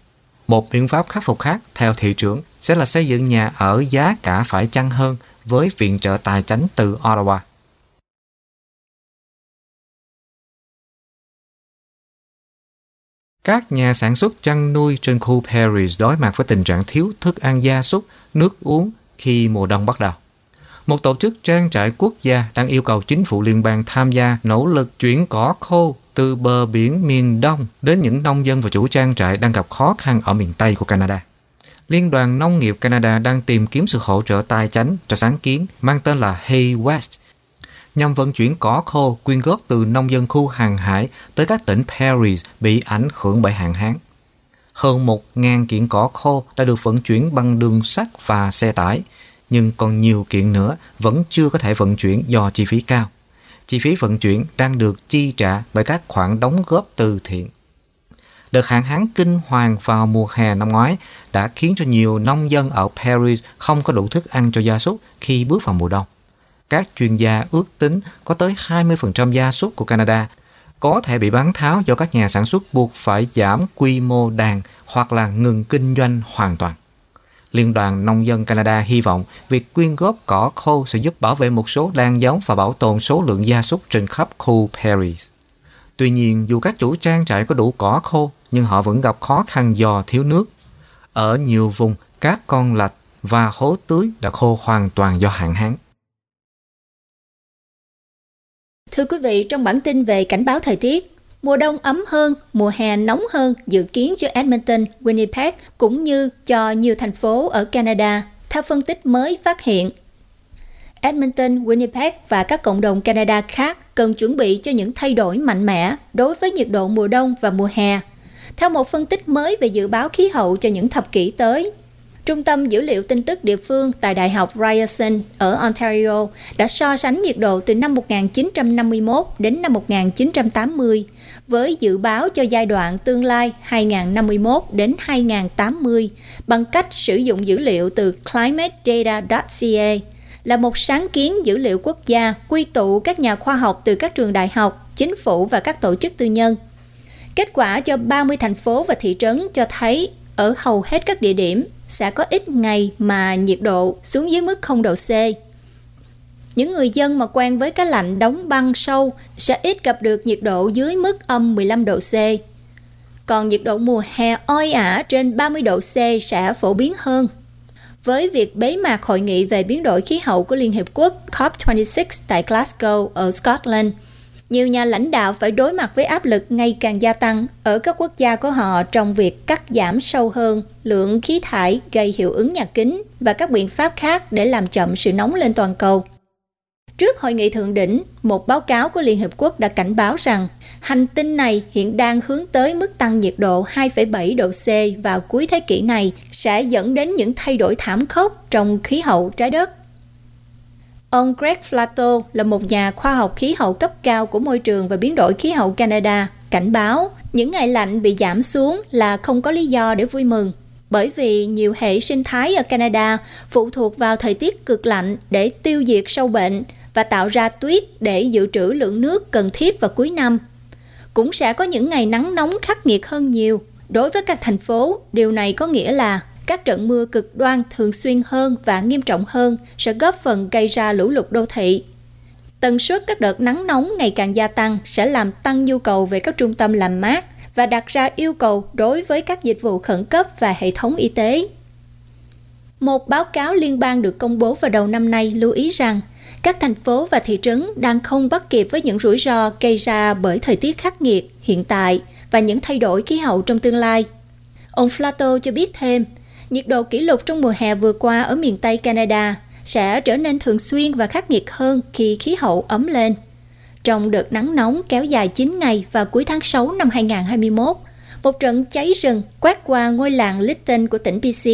B: Một biện pháp khắc phục khác, theo thị trưởng, sẽ là xây dựng nhà ở giá cả phải chăng hơn với viện trợ tài chính từ Ottawa. Các nhà sản xuất chăn nuôi trên khu Paris đối mặt với tình trạng thiếu thức ăn gia súc, nước uống khi mùa đông bắt đầu. Một tổ chức trang trại quốc gia đang yêu cầu chính phủ liên bang tham gia nỗ lực chuyển cỏ khô từ bờ biển miền Đông đến những nông dân và chủ trang trại đang gặp khó khăn ở miền Tây của Canada. Liên đoàn Nông nghiệp Canada đang tìm kiếm sự hỗ trợ tài chánh cho sáng kiến mang tên là Hay West nhằm vận chuyển cỏ khô quyên góp từ nông dân khu hàng hải tới các tỉnh Paris bị ảnh hưởng bởi hạn hán. Hơn 1.000 kiện cỏ khô đã được vận chuyển bằng đường sắt và xe tải, nhưng còn nhiều kiện nữa vẫn chưa có thể vận chuyển do chi phí cao. Chi phí vận chuyển đang được chi trả bởi các khoản đóng góp từ thiện. Đợt hạn hán kinh hoàng vào mùa hè năm ngoái đã khiến cho nhiều nông dân ở Paris không có đủ thức ăn cho gia súc khi bước vào mùa đông. Các chuyên gia ước tính có tới 20% gia súc của Canada có thể bị bán tháo do các nhà sản xuất buộc phải giảm quy mô đàn hoặc là ngừng kinh doanh hoàn toàn. Liên đoàn Nông dân Canada hy vọng việc quyên góp cỏ khô sẽ giúp bảo vệ một số đàn giống và bảo tồn số lượng gia súc trên khắp khu Paris. Tuy nhiên, dù các chủ trang trại có đủ cỏ khô, nhưng họ vẫn gặp khó khăn do thiếu nước. Ở nhiều vùng, các con lạch và hố tưới đã khô hoàn toàn do hạn hán.
A: Thưa quý vị, trong bản tin về cảnh báo thời tiết, mùa đông ấm hơn, mùa hè nóng hơn dự kiến cho Edmonton, Winnipeg cũng như cho nhiều thành phố ở Canada, theo phân tích mới phát hiện. Edmonton, Winnipeg và các cộng đồng Canada khác cần chuẩn bị cho những thay đổi mạnh mẽ đối với nhiệt độ mùa đông và mùa hè. Theo một phân tích mới về dự báo khí hậu cho những thập kỷ tới, Trung tâm Dữ liệu tin tức địa phương tại Đại học Ryerson ở Ontario đã so sánh nhiệt độ từ năm 1951 đến năm 1980 với dự báo cho giai đoạn tương lai 2051 đến 2080 bằng cách sử dụng dữ liệu từ climatedata.ca là một sáng kiến dữ liệu quốc gia quy tụ các nhà khoa học từ các trường đại học, chính phủ và các tổ chức tư nhân. Kết quả cho 30 thành phố và thị trấn cho thấy ở hầu hết các địa điểm, sẽ có ít ngày mà nhiệt độ xuống dưới mức 0 độ C. Những người dân mà quen với cái lạnh đóng băng sâu sẽ ít gặp được nhiệt độ dưới mức âm 15 độ C. Còn nhiệt độ mùa hè oi ả trên 30 độ C sẽ phổ biến hơn. Với việc bế mạc hội nghị về biến đổi khí hậu của Liên Hiệp Quốc COP26 tại Glasgow ở Scotland, nhiều nhà lãnh đạo phải đối mặt với áp lực ngày càng gia tăng ở các quốc gia của họ trong việc cắt giảm sâu hơn lượng khí thải gây hiệu ứng nhà kính và các biện pháp khác để làm chậm sự nóng lên toàn cầu. Trước hội nghị thượng đỉnh, một báo cáo của Liên Hợp Quốc đã cảnh báo rằng hành tinh này hiện đang hướng tới mức tăng nhiệt độ 2,7 độ C vào cuối thế kỷ này sẽ dẫn đến những thay đổi thảm khốc trong khí hậu trái đất. Ông Greg Flato là một nhà khoa học khí hậu cấp cao của môi trường và biến đổi khí hậu Canada, cảnh báo những ngày lạnh bị giảm xuống là không có lý do để vui mừng bởi vì nhiều hệ sinh thái ở Canada phụ thuộc vào thời tiết cực lạnh để tiêu diệt sâu bệnh và tạo ra tuyết để dự trữ lượng nước cần thiết vào cuối năm. Cũng sẽ có những ngày nắng nóng khắc nghiệt hơn nhiều. Đối với các thành phố, điều này có nghĩa là các trận mưa cực đoan thường xuyên hơn và nghiêm trọng hơn sẽ góp phần gây ra lũ lụt đô thị. Tần suất các đợt nắng nóng ngày càng gia tăng sẽ làm tăng nhu cầu về các trung tâm làm mát và đặt ra yêu cầu đối với các dịch vụ khẩn cấp và hệ thống y tế. Một báo cáo liên bang được công bố vào đầu năm nay lưu ý rằng các thành phố và thị trấn đang không bắt kịp với những rủi ro gây ra bởi thời tiết khắc nghiệt hiện tại và những thay đổi khí hậu trong tương lai. Ông Flato cho biết thêm, nhiệt độ kỷ lục trong mùa hè vừa qua ở miền Tây Canada sẽ trở nên thường xuyên và khắc nghiệt hơn khi khí hậu ấm lên. Trong đợt nắng nóng kéo dài 9 ngày vào cuối tháng 6 năm 2021, một trận cháy rừng quét qua ngôi làng Litton của tỉnh BC,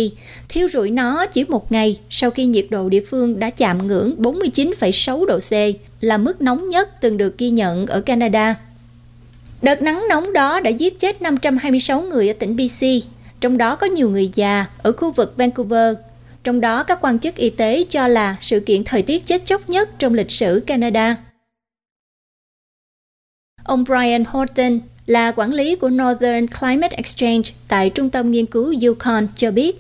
A: thiêu rụi nó chỉ một ngày sau khi nhiệt độ địa phương đã chạm ngưỡng 49,6 độ C, là mức nóng nhất từng được ghi nhận ở Canada. Đợt nắng nóng đó đã giết chết 526 người ở tỉnh BC, trong đó có nhiều người già ở khu vực Vancouver. Trong đó các quan chức y tế cho là sự kiện thời tiết chết chóc nhất trong lịch sử Canada. Ông Brian Horton là quản lý của Northern Climate Exchange tại Trung tâm Nghiên cứu Yukon cho biết,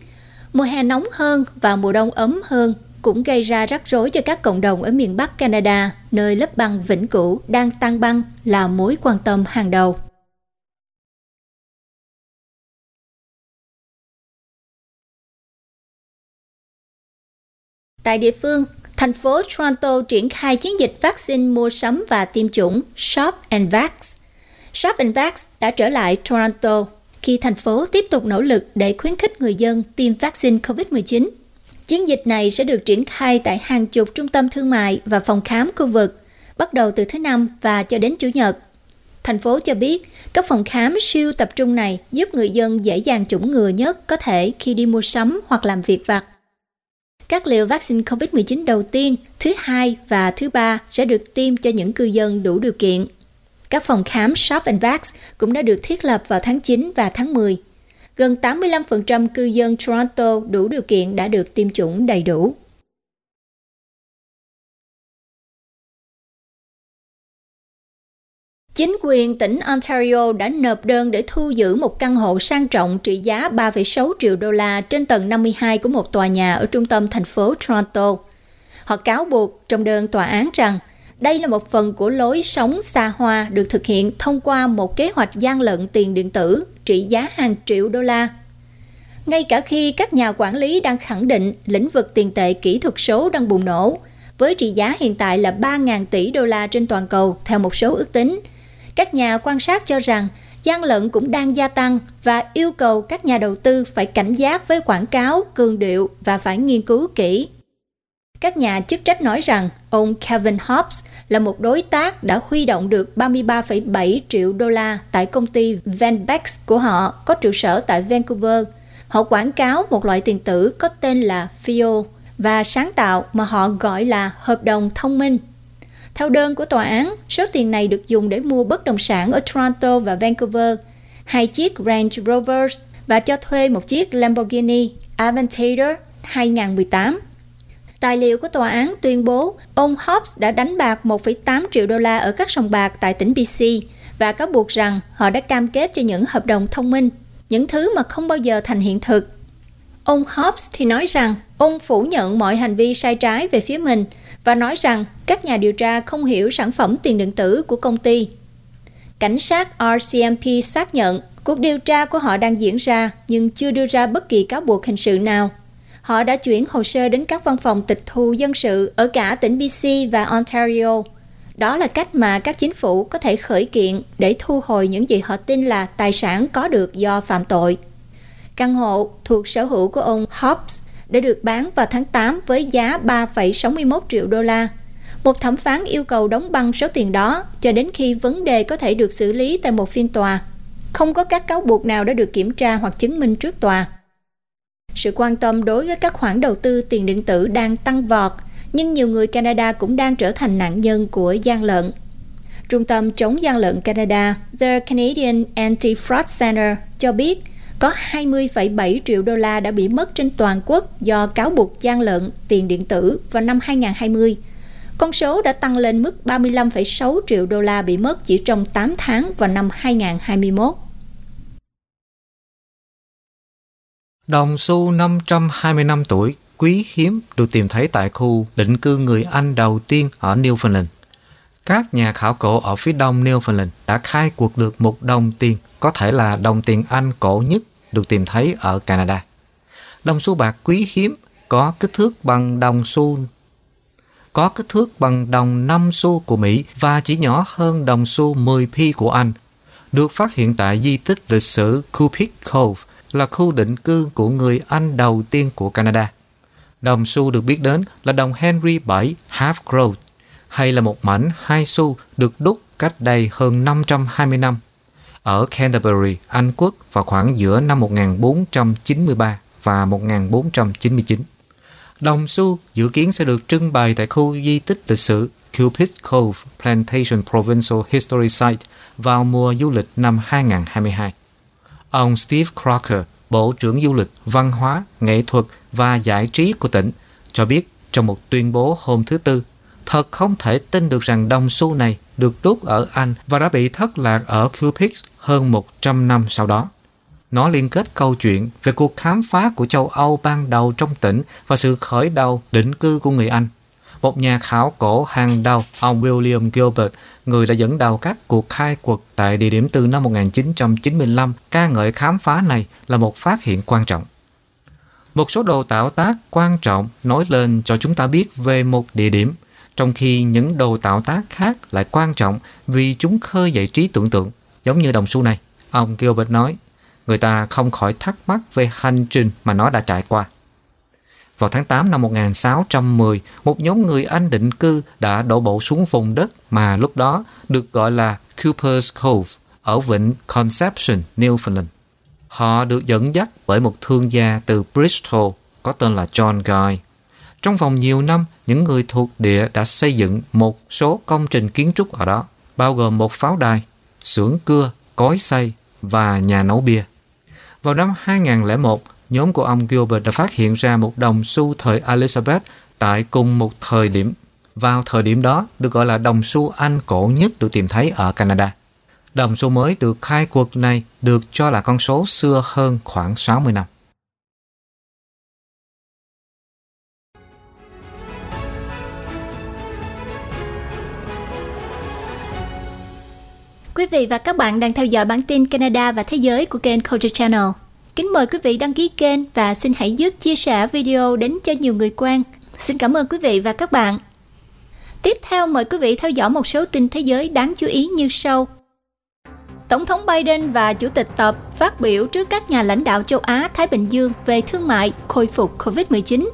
A: mùa hè nóng hơn và mùa đông ấm hơn cũng gây ra rắc rối cho các cộng đồng ở miền Bắc Canada, nơi lớp băng vĩnh cửu đang tan băng là mối quan tâm hàng đầu. Tại địa phương, thành phố Toronto triển khai chiến dịch vaccine mua sắm và tiêm chủng Shop and Vax. Shop and Vax đã trở lại Toronto khi thành phố tiếp tục nỗ lực để khuyến khích người dân tiêm vaccine COVID-19. Chiến dịch này sẽ được triển khai tại hàng chục trung tâm thương mại và phòng khám khu vực, bắt đầu từ thứ Năm và cho đến Chủ nhật. Thành phố cho biết, các phòng khám siêu tập trung này giúp người dân dễ dàng chủng ngừa nhất có thể khi đi mua sắm hoặc làm việc vặt. Các liều vaccine COVID-19 đầu tiên, thứ hai và thứ ba sẽ được tiêm cho những cư dân đủ điều kiện. Các phòng khám Shop and Vax cũng đã được thiết lập vào tháng 9 và tháng 10. Gần 85% cư dân Toronto đủ điều kiện đã được tiêm chủng đầy đủ. Chính quyền tỉnh Ontario đã nộp đơn để thu giữ một căn hộ sang trọng trị giá 3,6 triệu đô la trên tầng 52 của một tòa nhà ở trung tâm thành phố Toronto. Họ cáo buộc trong đơn tòa án rằng đây là một phần của lối sống xa hoa được thực hiện thông qua một kế hoạch gian lận tiền điện tử trị giá hàng triệu đô la. Ngay cả khi các nhà quản lý đang khẳng định lĩnh vực tiền tệ kỹ thuật số đang bùng nổ, với trị giá hiện tại là 3.000 tỷ đô la trên toàn cầu theo một số ước tính, các nhà quan sát cho rằng gian lận cũng đang gia tăng và yêu cầu các nhà đầu tư phải cảnh giác với quảng cáo, cường điệu và phải nghiên cứu kỹ. Các nhà chức trách nói rằng ông Kevin Hobbs là một đối tác đã huy động được 33,7 triệu đô la tại công ty Vanbex của họ có trụ sở tại Vancouver. Họ quảng cáo một loại tiền tử có tên là FIO và sáng tạo mà họ gọi là hợp đồng thông minh theo đơn của tòa án, số tiền này được dùng để mua bất động sản ở Toronto và Vancouver, hai chiếc Range Rovers và cho thuê một chiếc Lamborghini Aventador 2018. Tài liệu của tòa án tuyên bố ông Hobbs đã đánh bạc 1,8 triệu đô la ở các sòng bạc tại tỉnh BC và cáo buộc rằng họ đã cam kết cho những hợp đồng thông minh, những thứ mà không bao giờ thành hiện thực. Ông Hobbs thì nói rằng ông phủ nhận mọi hành vi sai trái về phía mình và nói rằng các nhà điều tra không hiểu sản phẩm tiền điện tử của công ty. Cảnh sát RCMP xác nhận cuộc điều tra của họ đang diễn ra nhưng chưa đưa ra bất kỳ cáo buộc hình sự nào. Họ đã chuyển hồ sơ đến các văn phòng tịch thu dân sự ở cả tỉnh BC và Ontario. Đó là cách mà các chính phủ có thể khởi kiện để thu hồi những gì họ tin là tài sản có được do phạm tội. Căn hộ thuộc sở hữu của ông Hobbs đã được bán vào tháng 8 với giá 3,61 triệu đô la. Một thẩm phán yêu cầu đóng băng số tiền đó cho đến khi vấn đề có thể được xử lý tại một phiên tòa. Không có các cáo buộc nào đã được kiểm tra hoặc chứng minh trước tòa. Sự quan tâm đối với các khoản đầu tư tiền điện tử đang tăng vọt, nhưng nhiều người Canada cũng đang trở thành nạn nhân của gian lận. Trung tâm chống gian lận Canada, The Canadian Anti-Fraud Center cho biết có 20,7 triệu đô la đã bị mất trên toàn quốc do cáo buộc gian lận tiền điện tử vào năm 2020. Con số đã tăng lên mức 35,6 triệu đô la bị mất chỉ trong 8 tháng vào năm 2021.
B: Đồng xu 520 năm tuổi quý hiếm được tìm thấy tại khu định cư người Anh đầu tiên ở Newfoundland. Các nhà khảo cổ ở phía đông Newfoundland đã khai cuộc được một đồng tiền có thể là đồng tiền Anh cổ nhất được tìm thấy ở Canada. Đồng xu bạc quý hiếm có kích thước bằng đồng xu, có kích thước bằng đồng 5 xu của Mỹ và chỉ nhỏ hơn đồng xu 10p của Anh. Được phát hiện tại di tích lịch sử Cupid Cove, là khu định cư của người Anh đầu tiên của Canada. Đồng xu được biết đến là đồng Henry VII Half Crown hay là một mảnh hai xu được đúc cách đây hơn 520 năm ở Canterbury, Anh quốc vào khoảng giữa năm 1493 và 1499. Đồng xu dự kiến sẽ được trưng bày tại khu di tích lịch sử Cupid Cove Plantation Provincial History Site vào mùa du lịch năm 2022. Ông Steve Crocker, Bộ trưởng Du lịch, Văn hóa, Nghệ thuật và Giải trí của tỉnh, cho biết trong một tuyên bố hôm thứ Tư Thật không thể tin được rằng đồng xu này được đúc ở Anh và đã bị thất lạc ở Cupix hơn 100 năm sau đó. Nó liên kết câu chuyện về cuộc khám phá của châu Âu ban đầu trong tỉnh và sự khởi đầu định cư của người Anh. Một nhà khảo cổ hàng đầu, ông William Gilbert, người đã dẫn đầu các cuộc khai quật tại địa điểm từ năm 1995, ca ngợi khám phá này là một phát hiện quan trọng. Một số đồ tạo tác quan trọng nói lên cho chúng ta biết về một địa điểm – trong khi những đồ tạo tác khác lại quan trọng vì chúng khơi dậy trí tưởng tượng, giống như đồng xu này. Ông Gilbert nói, người ta không khỏi thắc mắc về hành trình mà nó đã trải qua. Vào tháng 8 năm 1610, một nhóm người Anh định cư đã đổ bộ xuống vùng đất mà lúc đó được gọi là Cooper's Cove ở vịnh Conception, Newfoundland. Họ được dẫn dắt bởi một thương gia từ Bristol có tên là John Guy. Trong vòng nhiều năm, những người thuộc địa đã xây dựng một số công trình kiến trúc ở đó, bao gồm một pháo đài, xưởng cưa, cối xây và nhà nấu bia. Vào năm 2001, nhóm của ông Gilbert đã phát hiện ra một đồng xu thời Elizabeth tại cùng một thời điểm. Vào thời điểm đó được gọi là đồng xu Anh cổ nhất được tìm thấy ở Canada. Đồng xu mới được khai quật này được cho là con số xưa hơn khoảng 60 năm.
A: Quý vị và các bạn đang theo dõi bản tin Canada và Thế giới của kênh Culture Channel. Kính mời quý vị đăng ký kênh và xin hãy giúp chia sẻ video đến cho nhiều người quen. Xin cảm ơn quý vị và các bạn. Tiếp theo, mời quý vị theo dõi một số tin thế giới đáng chú ý như sau. Tổng thống Biden và Chủ tịch Tập phát biểu trước các nhà lãnh đạo châu Á, Thái Bình Dương về thương mại khôi phục COVID-19.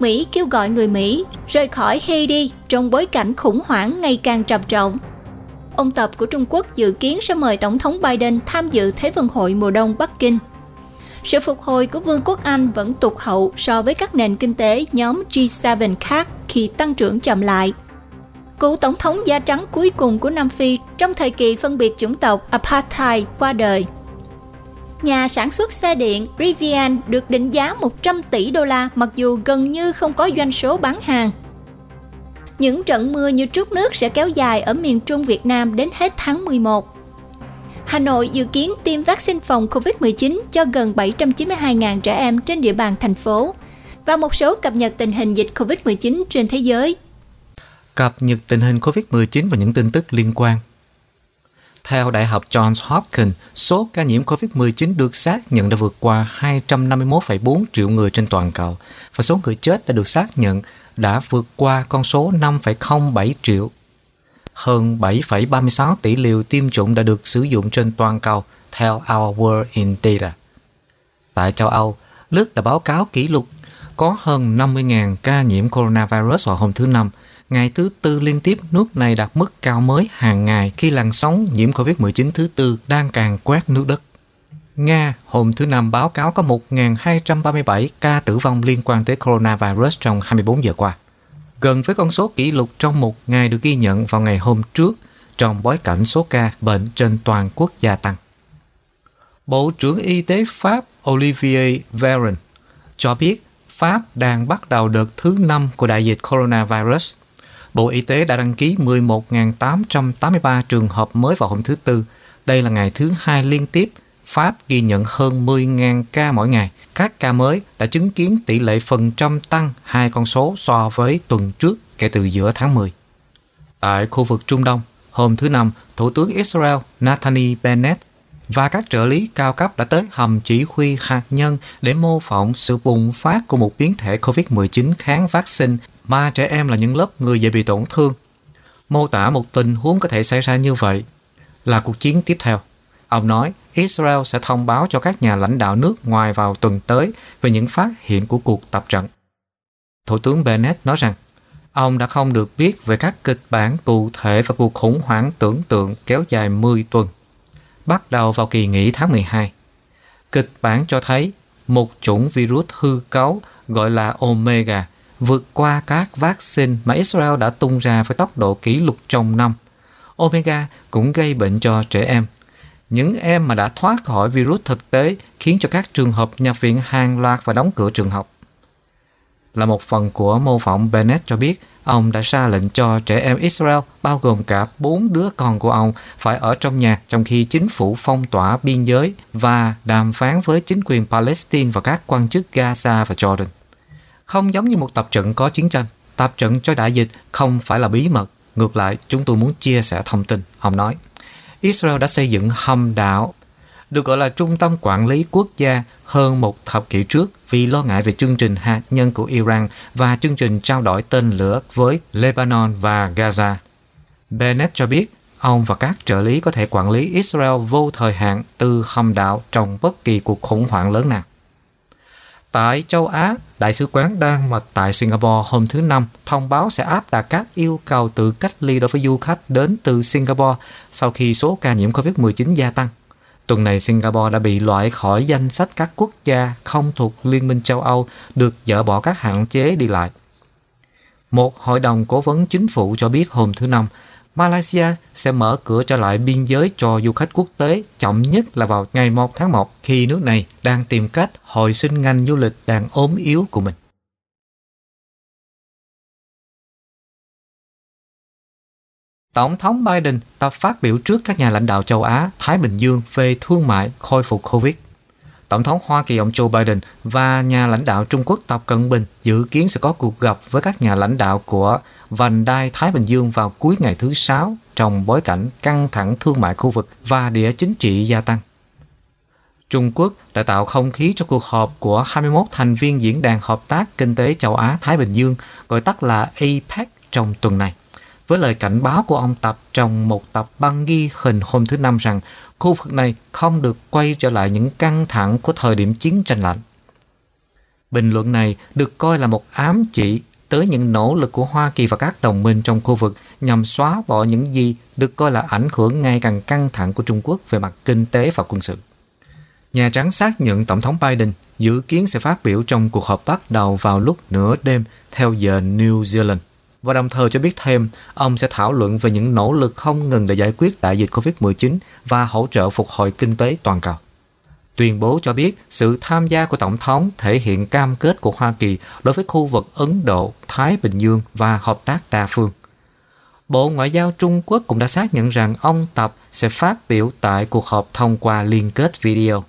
A: Mỹ kêu gọi người Mỹ rời khỏi Haiti trong bối cảnh khủng hoảng ngày càng trầm trọng ông Tập của Trung Quốc dự kiến sẽ mời Tổng thống Biden tham dự Thế vận hội mùa đông Bắc Kinh. Sự phục hồi của Vương quốc Anh vẫn tụt hậu so với các nền kinh tế nhóm G7 khác khi tăng trưởng chậm lại. Cựu Tổng thống da trắng cuối cùng của Nam Phi trong thời kỳ phân biệt chủng tộc Apartheid qua đời. Nhà sản xuất xe điện Rivian được định giá 100 tỷ đô la, mặc dù gần như không có doanh số bán hàng. Những trận mưa như trút nước sẽ kéo dài ở miền Trung Việt Nam đến hết tháng 11. Hà Nội dự kiến tiêm vaccine phòng COVID-19 cho gần 792.000 trẻ em trên địa bàn thành phố và một số cập nhật tình hình dịch COVID-19 trên thế giới.
B: Cập nhật tình hình COVID-19 và những tin tức liên quan. Theo Đại học Johns Hopkins, số ca nhiễm COVID-19 được xác nhận đã vượt qua 251,4 triệu người trên toàn cầu và số người chết đã được xác nhận đã vượt qua con số 5,07 triệu. Hơn 7,36 tỷ liều tiêm chủng đã được sử dụng trên toàn cầu theo Our World in Data. Tại châu Âu, nước đã báo cáo kỷ lục có hơn 50.000 ca nhiễm coronavirus vào hôm thứ Năm, ngày thứ tư liên tiếp nước này đạt mức cao mới hàng ngày khi làn sóng nhiễm COVID-19 thứ tư đang càng quét nước đất. Nga hôm thứ Năm báo cáo có 1.237 ca tử vong liên quan tới coronavirus trong 24 giờ qua, gần với con số kỷ lục trong một ngày được ghi nhận vào ngày hôm trước trong bối cảnh số ca bệnh trên toàn quốc gia tăng. Bộ trưởng Y tế Pháp Olivier Véran cho biết Pháp đang bắt đầu đợt thứ 5 của đại dịch coronavirus. Bộ Y tế đã đăng ký 11.883 trường hợp mới vào hôm thứ Tư. Đây là ngày thứ hai liên tiếp Pháp ghi nhận hơn 10.000 ca mỗi ngày. Các ca mới đã chứng kiến tỷ lệ phần trăm tăng hai con số so với tuần trước kể từ giữa tháng 10. Tại khu vực Trung Đông, hôm thứ Năm, Thủ tướng Israel Nathani Bennett và các trợ lý cao cấp đã tới hầm chỉ huy hạt nhân để mô phỏng sự bùng phát của một biến thể COVID-19 kháng vaccine mà trẻ em là những lớp người dễ bị tổn thương. Mô tả một tình huống có thể xảy ra như vậy là cuộc chiến tiếp theo. Ông nói, Israel sẽ thông báo cho các nhà lãnh đạo nước ngoài vào tuần tới về những phát hiện của cuộc tập trận. Thủ tướng Bennett nói rằng, ông đã không được biết về các kịch bản cụ thể và cuộc khủng hoảng tưởng tượng kéo dài 10 tuần, bắt đầu vào kỳ nghỉ tháng 12. Kịch bản cho thấy một chủng virus hư cấu gọi là Omega vượt qua các vaccine mà Israel đã tung ra với tốc độ kỷ lục trong năm. Omega cũng gây bệnh cho trẻ em. Những em mà đã thoát khỏi virus thực tế khiến cho các trường hợp nhập viện hàng loạt và đóng cửa trường học. Là một phần của mô phỏng Bennett cho biết Ông đã ra lệnh cho trẻ em Israel, bao gồm cả bốn đứa con của ông, phải ở trong nhà trong khi chính phủ phong tỏa biên giới và đàm phán với chính quyền Palestine và các quan chức Gaza và Jordan. Không giống như một tập trận có chiến tranh, tập trận cho đại dịch không phải là bí mật. Ngược lại, chúng tôi muốn chia sẻ thông tin, ông nói. Israel đã xây dựng hầm đảo, được gọi là Trung tâm Quản lý Quốc gia, hơn một thập kỷ trước vì lo ngại về chương trình hạt nhân của Iran và chương trình trao đổi tên lửa với Lebanon và Gaza. Bennett cho biết, ông và các trợ lý có thể quản lý Israel vô thời hạn từ hầm đảo trong bất kỳ cuộc khủng hoảng lớn nào. Tại châu Á, Đại sứ quán Đan Mạch tại Singapore hôm thứ Năm thông báo sẽ áp đặt các yêu cầu tự cách ly đối với du khách đến từ Singapore sau khi số ca nhiễm COVID-19 gia tăng. Tuần này Singapore đã bị loại khỏi danh sách các quốc gia không thuộc Liên minh châu Âu được dỡ bỏ các hạn chế đi lại. Một hội đồng cố vấn chính phủ cho biết hôm thứ Năm, Malaysia sẽ mở cửa trở lại biên giới cho du khách quốc tế chậm nhất là vào ngày 1 tháng 1 khi nước này đang tìm cách hồi sinh ngành du lịch đang ốm yếu của mình. Tổng thống Biden tập phát biểu trước các nhà lãnh đạo châu Á, Thái Bình Dương về thương mại khôi phục Covid. Tổng thống Hoa Kỳ ông Joe Biden và nhà lãnh đạo Trung Quốc Tập Cận Bình dự kiến sẽ có cuộc gặp với các nhà lãnh đạo của vành đai Thái Bình Dương vào cuối ngày thứ Sáu trong bối cảnh căng thẳng thương mại khu vực và địa chính trị gia tăng. Trung Quốc đã tạo không khí cho cuộc họp của 21 thành viên Diễn đàn Hợp tác Kinh tế Châu Á-Thái Bình Dương, gọi tắt là APEC trong tuần này với lời cảnh báo của ông Tập trong một tập băng ghi hình hôm thứ Năm rằng khu vực này không được quay trở lại những căng thẳng của thời điểm chiến tranh lạnh. Bình luận này được coi là một ám chỉ tới những nỗ lực của Hoa Kỳ và các đồng minh trong khu vực nhằm xóa bỏ những gì được coi là ảnh hưởng ngày càng căng thẳng của Trung Quốc về mặt kinh tế và quân sự. Nhà Trắng xác nhận Tổng thống Biden dự kiến sẽ phát biểu trong cuộc họp bắt đầu vào lúc nửa đêm theo giờ New Zealand và đồng thời cho biết thêm ông sẽ thảo luận về những nỗ lực không ngừng để giải quyết đại dịch COVID-19 và hỗ trợ phục hồi kinh tế toàn cầu. Tuyên bố cho biết sự tham gia của Tổng thống thể hiện cam kết của Hoa Kỳ đối với khu vực Ấn Độ, Thái Bình Dương và hợp tác đa phương. Bộ Ngoại giao Trung Quốc cũng đã xác nhận rằng ông Tập sẽ phát biểu tại cuộc họp thông qua liên kết video.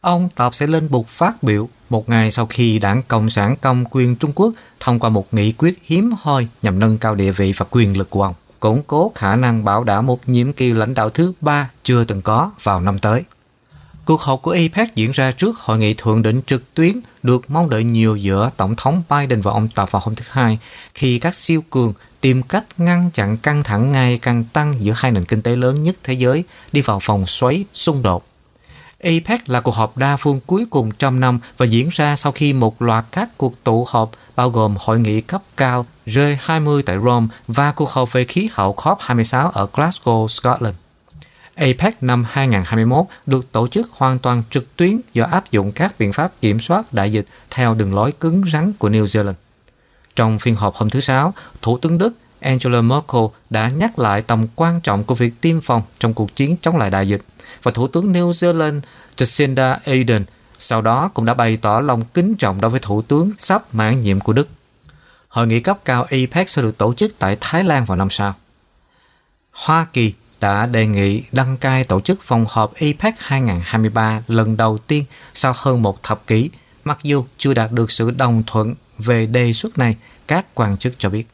B: Ông Tập sẽ lên bục phát biểu một ngày sau khi đảng Cộng sản Công quyền Trung Quốc thông qua một nghị quyết hiếm hoi nhằm nâng cao địa vị và quyền lực của ông, củng cố khả năng bảo đảm một nhiệm kỳ lãnh đạo thứ ba chưa từng có vào năm tới. Cuộc họp của APEC diễn ra trước hội nghị thượng đỉnh trực tuyến được mong đợi nhiều giữa Tổng thống Biden và ông Tập vào hôm thứ Hai khi các siêu cường tìm cách ngăn chặn căng thẳng ngày càng tăng giữa hai nền kinh tế lớn nhất thế giới đi vào vòng xoáy xung đột. APEC là cuộc họp đa phương cuối cùng trong năm và diễn ra sau khi một loạt các cuộc tụ họp bao gồm hội nghị cấp cao G20 tại Rome và cuộc họp về khí hậu COP26 ở Glasgow, Scotland. APEC năm 2021 được tổ chức hoàn toàn trực tuyến do áp dụng các biện pháp kiểm soát đại dịch theo đường lối cứng rắn của New Zealand. Trong phiên họp hôm thứ Sáu, Thủ tướng Đức Angela Merkel đã nhắc lại tầm quan trọng của việc tiêm phòng trong cuộc chiến chống lại đại dịch và Thủ tướng New Zealand Jacinda Ardern sau đó cũng đã bày tỏ lòng kính trọng đối với Thủ tướng sắp mãn nhiệm của Đức. Hội nghị cấp cao APEC sẽ được tổ chức tại Thái Lan vào năm sau. Hoa Kỳ đã đề nghị đăng cai tổ chức vòng họp APEC 2023 lần đầu tiên sau hơn một thập kỷ, mặc dù chưa đạt được sự đồng thuận về đề xuất này, các quan chức cho biết.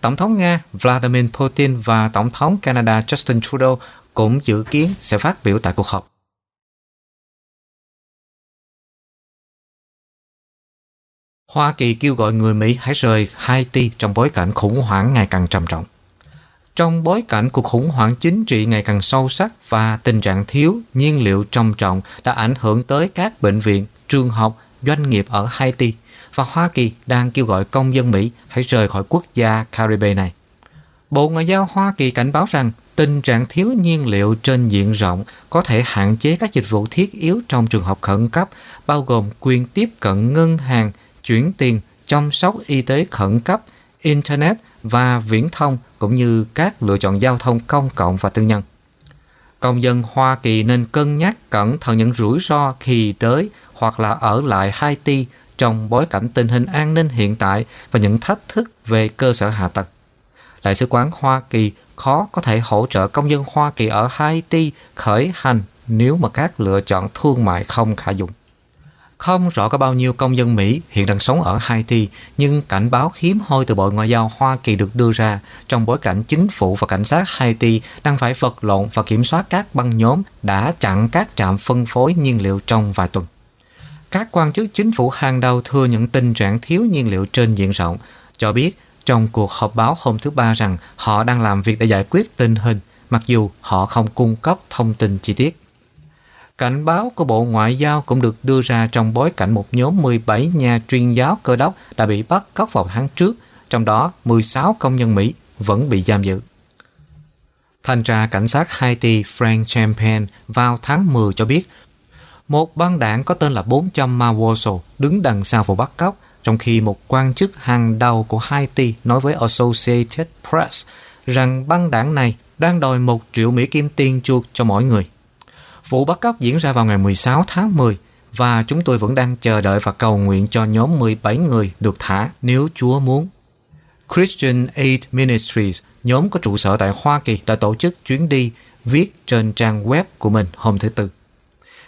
B: Tổng thống Nga Vladimir Putin và Tổng thống Canada Justin Trudeau cũng dự kiến sẽ phát biểu tại cuộc họp. Hoa Kỳ kêu gọi người Mỹ hãy rời Haiti trong bối cảnh khủng hoảng ngày càng trầm trọng. Trong bối cảnh cuộc khủng hoảng chính trị ngày càng sâu sắc và tình trạng thiếu nhiên liệu trầm trọng đã ảnh hưởng tới các bệnh viện, trường học, doanh nghiệp ở Haiti và Hoa Kỳ đang kêu gọi công dân Mỹ hãy rời khỏi quốc gia Caribe này. Bộ Ngoại giao Hoa Kỳ cảnh báo rằng tình trạng thiếu nhiên liệu trên diện rộng có thể hạn chế các dịch vụ thiết yếu trong trường hợp khẩn cấp, bao gồm quyền tiếp cận ngân hàng, chuyển tiền, chăm sóc y tế khẩn cấp, Internet và viễn thông cũng như các lựa chọn giao thông công cộng và tư nhân. Công dân Hoa Kỳ nên cân nhắc cẩn thận những rủi ro khi tới hoặc là ở lại Haiti trong bối cảnh tình hình an ninh hiện tại và những thách thức về cơ sở hạ tầng. Đại sứ quán Hoa Kỳ khó có thể hỗ trợ công dân Hoa Kỳ ở Haiti khởi hành nếu mà các lựa chọn thương mại không khả dụng. Không rõ có bao nhiêu công dân Mỹ hiện đang sống ở Haiti, nhưng cảnh báo hiếm hoi từ Bộ Ngoại giao Hoa Kỳ được đưa ra trong bối cảnh chính phủ và cảnh sát Haiti đang phải vật lộn và kiểm soát các băng nhóm đã chặn các trạm phân phối nhiên liệu trong vài tuần. Các quan chức chính phủ hàng đầu thừa nhận tình trạng thiếu nhiên liệu trên diện rộng, cho biết trong cuộc họp báo hôm thứ Ba rằng họ đang làm việc để giải quyết tình hình, mặc dù họ không cung cấp thông tin chi tiết. Cảnh báo của Bộ Ngoại giao cũng được đưa ra trong bối cảnh một nhóm 17 nhà truyền giáo cơ đốc đã bị bắt cóc vào tháng trước, trong đó 16 công nhân Mỹ vẫn bị giam giữ. Thanh tra cảnh sát Haiti Frank Champagne vào tháng 10 cho biết một băng đảng có tên là 400 Mawoso đứng đằng sau vụ bắt cóc, trong khi một quan chức hàng đầu của Haiti nói với Associated Press rằng băng đảng này đang đòi một triệu Mỹ Kim tiền chuộc cho mỗi người. Vụ bắt cóc diễn ra vào ngày 16 tháng 10 và chúng tôi vẫn đang chờ đợi và cầu nguyện cho nhóm 17 người được thả nếu Chúa muốn. Christian Aid Ministries, nhóm có trụ sở tại Hoa Kỳ đã tổ chức chuyến đi viết trên trang web của mình hôm thứ Tư.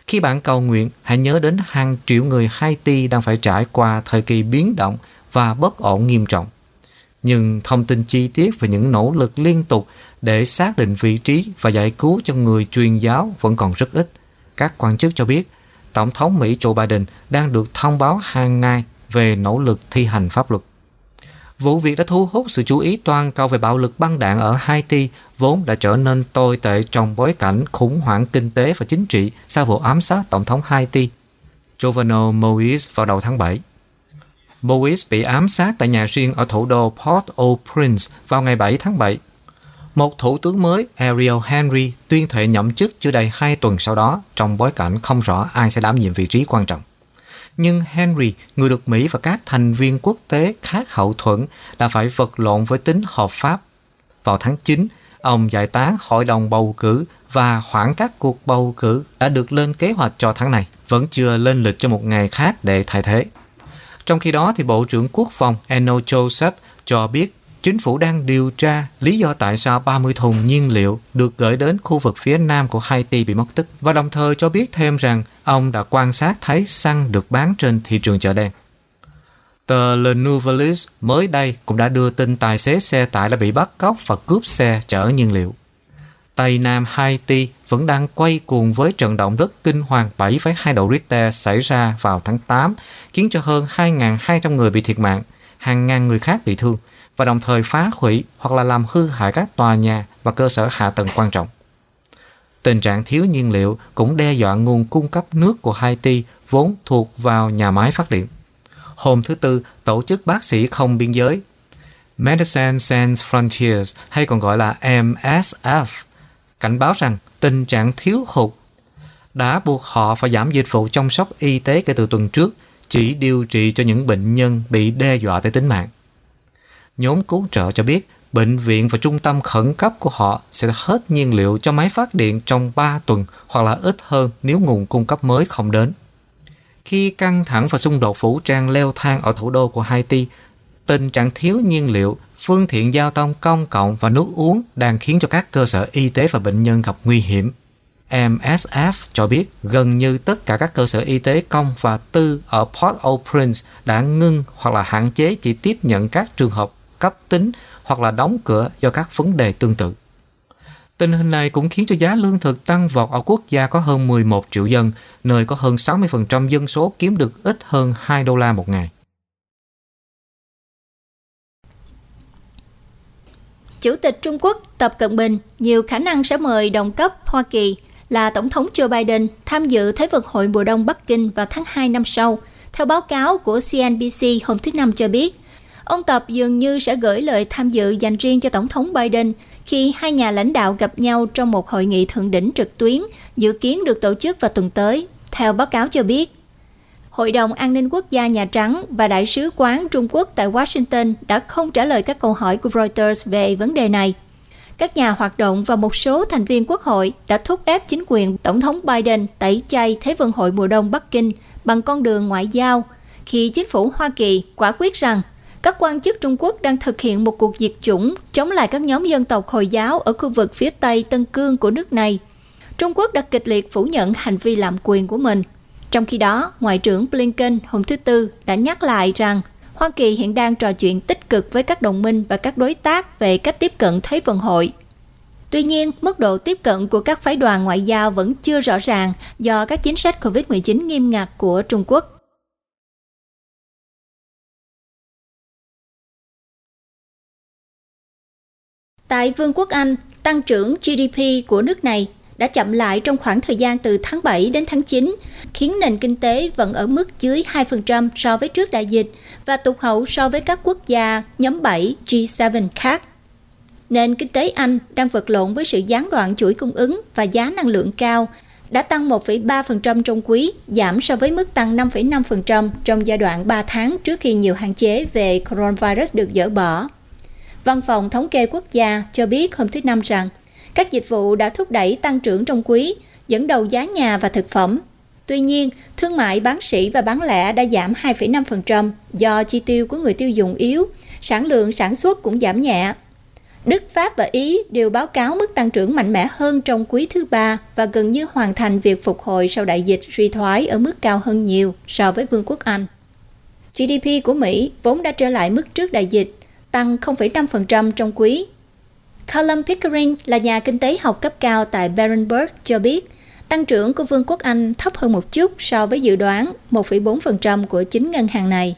B: Khi bạn cầu nguyện, hãy nhớ đến hàng triệu người Haiti đang phải trải qua thời kỳ biến động và bất ổn nghiêm trọng. Nhưng thông tin chi tiết về những nỗ lực liên tục để xác định vị trí và giải cứu cho người truyền giáo vẫn còn rất ít. Các quan chức cho biết, Tổng thống Mỹ Joe Biden đang được thông báo hàng ngày về nỗ lực thi hành pháp luật. Vụ việc đã thu hút sự chú ý toàn cầu về bạo lực băng đạn ở Haiti vốn đã trở nên tồi tệ trong bối cảnh khủng hoảng kinh tế và chính trị sau vụ ám sát Tổng thống Haiti Jovenel Moïse vào đầu tháng 7. Moïse bị ám sát tại nhà riêng ở thủ đô Port-au-Prince vào ngày 7 tháng 7. Một thủ tướng mới, Ariel Henry, tuyên thệ nhậm chức chưa đầy hai tuần sau đó trong bối cảnh không rõ ai sẽ đảm nhiệm vị trí quan trọng nhưng Henry, người được Mỹ và các thành viên quốc tế khác hậu thuẫn, đã phải vật lộn với tính hợp pháp. Vào tháng 9, ông giải tán hội đồng bầu cử và khoảng các cuộc bầu cử đã được lên kế hoạch cho tháng này, vẫn chưa lên lịch cho một ngày khác để thay thế. Trong khi đó, thì Bộ trưởng Quốc phòng Eno Joseph cho biết chính phủ đang điều tra lý do tại sao 30 thùng nhiên liệu được gửi đến khu vực phía nam của Haiti bị mất tích và đồng thời cho biết thêm rằng ông đã quan sát thấy xăng được bán trên thị trường chợ đen. Tờ Le Nouvelis mới đây cũng đã đưa tin tài xế xe tải đã bị bắt cóc và cướp xe chở nhiên liệu. Tây Nam Haiti vẫn đang quay cuồng với trận động đất kinh hoàng 7,2 độ Richter xảy ra vào tháng 8, khiến cho hơn 2.200 người bị thiệt mạng, hàng ngàn người khác bị thương và đồng thời phá hủy hoặc là làm hư hại các tòa nhà và cơ sở hạ tầng quan trọng. Tình trạng thiếu nhiên liệu cũng đe dọa nguồn cung cấp nước của Haiti vốn thuộc vào nhà máy phát điện. Hôm thứ Tư, Tổ chức Bác sĩ Không Biên giới Medicine Sans Frontiers hay còn gọi là MSF cảnh báo rằng tình trạng thiếu hụt đã buộc họ phải giảm dịch vụ chăm sóc y tế kể từ tuần trước chỉ điều trị cho những bệnh nhân bị đe dọa tới tính mạng. Nhóm cứu trợ cho biết bệnh viện và trung tâm khẩn cấp của họ sẽ hết nhiên liệu cho máy phát điện trong 3 tuần hoặc là ít hơn nếu nguồn cung cấp mới không đến. Khi căng thẳng và xung đột vũ trang leo thang ở thủ đô của Haiti, tình trạng thiếu nhiên liệu, phương tiện giao thông công cộng và nước uống đang khiến cho các cơ sở y tế và bệnh nhân gặp nguy hiểm. MSF cho biết gần như tất cả các cơ sở y tế công và tư ở Port-au-Prince đã ngưng hoặc là hạn chế chỉ tiếp nhận các trường hợp cấp tính hoặc là đóng cửa do các vấn đề tương tự. Tình hình này cũng khiến cho giá lương thực tăng vọt ở quốc gia có hơn 11 triệu dân, nơi có hơn 60% dân số kiếm được ít hơn 2 đô la một ngày.
A: Chủ tịch Trung Quốc Tập Cận Bình nhiều khả năng sẽ mời đồng cấp Hoa Kỳ là Tổng thống Joe Biden tham dự Thế vận hội mùa đông Bắc Kinh vào tháng 2 năm sau. Theo báo cáo của CNBC hôm thứ Năm cho biết, ông Tập dường như sẽ gửi lời tham dự dành riêng cho Tổng thống Biden khi hai nhà lãnh đạo gặp nhau trong một hội nghị thượng đỉnh trực tuyến dự kiến được tổ chức vào tuần tới. Theo báo cáo cho biết, Hội đồng An ninh Quốc gia Nhà Trắng và Đại sứ quán Trung Quốc tại Washington đã không trả lời các câu hỏi của Reuters về vấn đề này. Các nhà hoạt động và một số thành viên quốc hội đã thúc ép chính quyền Tổng thống Biden tẩy chay Thế vận hội mùa đông Bắc Kinh bằng con đường ngoại giao, khi chính phủ Hoa Kỳ quả quyết rằng các quan chức Trung Quốc đang thực hiện một cuộc diệt chủng chống lại các nhóm dân tộc Hồi giáo ở khu vực phía Tây Tân Cương của nước này. Trung Quốc đã kịch liệt phủ nhận hành vi lạm quyền của mình. Trong khi đó, Ngoại trưởng Blinken hôm thứ Tư đã nhắc lại rằng Hoa Kỳ hiện đang trò chuyện tích cực với các đồng minh và các đối tác về cách tiếp cận Thế vận hội. Tuy nhiên, mức độ tiếp cận của các phái đoàn ngoại giao vẫn chưa rõ ràng do các chính sách COVID-19 nghiêm ngặt của Trung Quốc. Tại Vương quốc Anh, tăng trưởng GDP của nước này đã chậm lại trong khoảng thời gian từ tháng 7 đến tháng 9, khiến nền kinh tế vẫn ở mức dưới 2% so với trước đại dịch và tụt hậu so với các quốc gia nhóm 7 G7 khác. Nền kinh tế Anh đang vật lộn với sự gián đoạn chuỗi cung ứng và giá năng lượng cao, đã tăng 1,3% trong quý, giảm so với mức tăng 5,5% trong giai đoạn 3 tháng trước khi nhiều hạn chế về coronavirus được dỡ bỏ. Văn phòng Thống kê Quốc gia cho biết hôm thứ Năm rằng các dịch vụ đã thúc đẩy tăng trưởng trong quý, dẫn đầu giá nhà và thực phẩm. Tuy nhiên, thương mại bán sỉ và bán lẻ đã giảm 2,5% do chi tiêu của người tiêu dùng yếu, sản lượng sản xuất cũng giảm nhẹ. Đức, Pháp và Ý đều báo cáo mức tăng trưởng mạnh mẽ hơn trong quý thứ ba và gần như hoàn thành việc phục hồi sau đại dịch suy thoái ở mức cao hơn nhiều so với Vương quốc Anh. GDP của Mỹ vốn đã trở lại mức trước đại dịch, tăng 0,5% trong quý. Callum Pickering là nhà kinh tế học cấp cao tại Berenberg cho biết, tăng trưởng của Vương quốc Anh thấp hơn một chút so với dự đoán 1,4% của chính ngân hàng này.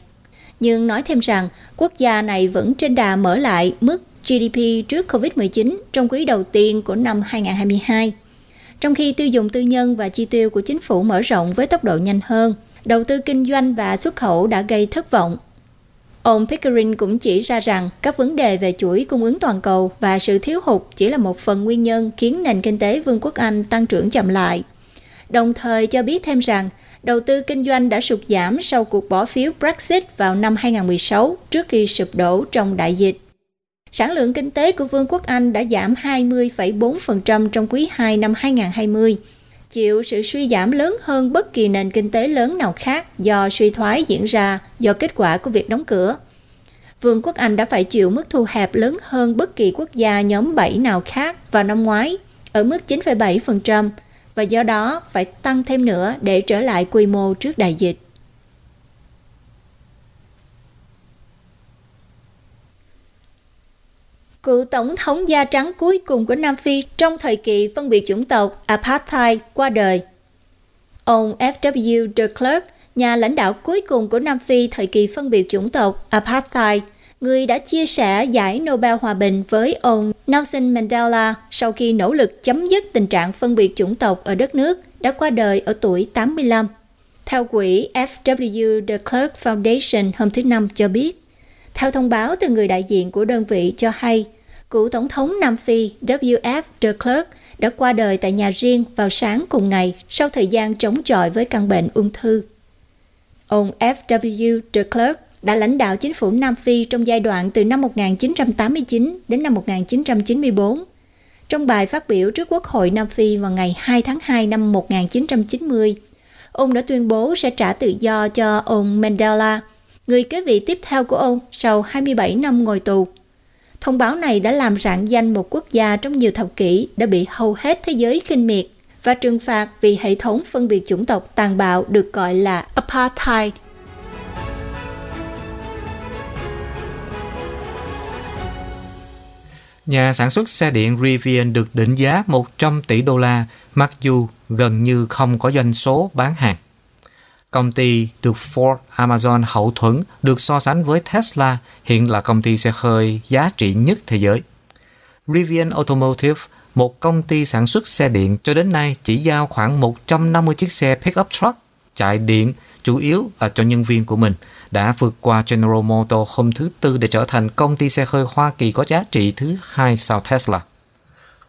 A: Nhưng nói thêm rằng, quốc gia này vẫn trên đà mở lại mức GDP trước COVID-19 trong quý đầu tiên của năm 2022. Trong khi tiêu dùng tư nhân và chi tiêu của chính phủ mở rộng với tốc độ nhanh hơn, đầu tư kinh doanh và xuất khẩu đã gây thất vọng Ông Pickering cũng chỉ ra rằng các vấn đề về chuỗi cung ứng toàn cầu và sự thiếu hụt chỉ là một phần nguyên nhân khiến nền kinh tế Vương quốc Anh tăng trưởng chậm lại. Đồng thời cho biết thêm rằng đầu tư kinh doanh đã sụt giảm sau cuộc bỏ phiếu Brexit vào năm 2016 trước khi sụp đổ trong đại dịch. Sản lượng kinh tế của Vương quốc Anh đã giảm 20,4% trong quý 2 năm 2020, chịu sự suy giảm lớn hơn bất kỳ nền kinh tế lớn nào khác do suy thoái diễn ra do kết quả của việc đóng cửa. Vương quốc Anh đã phải chịu mức thu hẹp lớn hơn bất kỳ quốc gia nhóm 7 nào khác vào năm ngoái, ở mức 9,7%, và do đó phải tăng thêm nữa để trở lại quy mô trước đại dịch. Cựu tổng thống da trắng cuối cùng của Nam Phi trong thời kỳ phân biệt chủng tộc Apartheid qua đời. Ông F.W. de Klerk, nhà lãnh đạo cuối cùng của Nam Phi thời kỳ phân biệt chủng tộc Apartheid, người đã chia sẻ giải Nobel Hòa Bình với ông Nelson Mandela sau khi nỗ lực chấm dứt tình trạng phân biệt chủng tộc ở đất nước, đã qua đời ở tuổi 85. Theo quỹ F.W. de Klerk Foundation hôm thứ Năm cho biết, theo thông báo từ người đại diện của đơn vị cho hay, cựu Tổng thống Nam Phi W.F. de Klerk đã qua đời tại nhà riêng vào sáng cùng ngày sau thời gian chống chọi với căn bệnh ung thư. Ông F.W. de Klerk đã lãnh đạo chính phủ Nam Phi trong giai đoạn từ năm 1989 đến năm 1994. Trong bài phát biểu trước Quốc hội Nam Phi vào ngày 2 tháng 2 năm 1990, ông đã tuyên bố sẽ trả tự do cho ông Mandela, người kế vị tiếp theo của ông sau 27 năm ngồi tù. Thông báo này đã làm rạng danh một quốc gia trong nhiều thập kỷ đã bị hầu hết thế giới khinh miệt và trừng phạt vì hệ thống phân biệt chủng tộc tàn bạo được gọi là apartheid.
B: Nhà sản xuất xe điện Rivian được định giá 100 tỷ đô la, mặc dù gần như không có doanh số bán hàng. Công ty được Ford Amazon hậu thuẫn được so sánh với Tesla hiện là công ty xe hơi giá trị nhất thế giới. Rivian Automotive, một công ty sản xuất xe điện cho đến nay chỉ giao khoảng 150 chiếc xe pickup truck chạy điện chủ yếu là cho nhân viên của mình đã vượt qua General Motors hôm thứ Tư để trở thành công ty xe hơi Hoa Kỳ có giá trị thứ hai sau Tesla.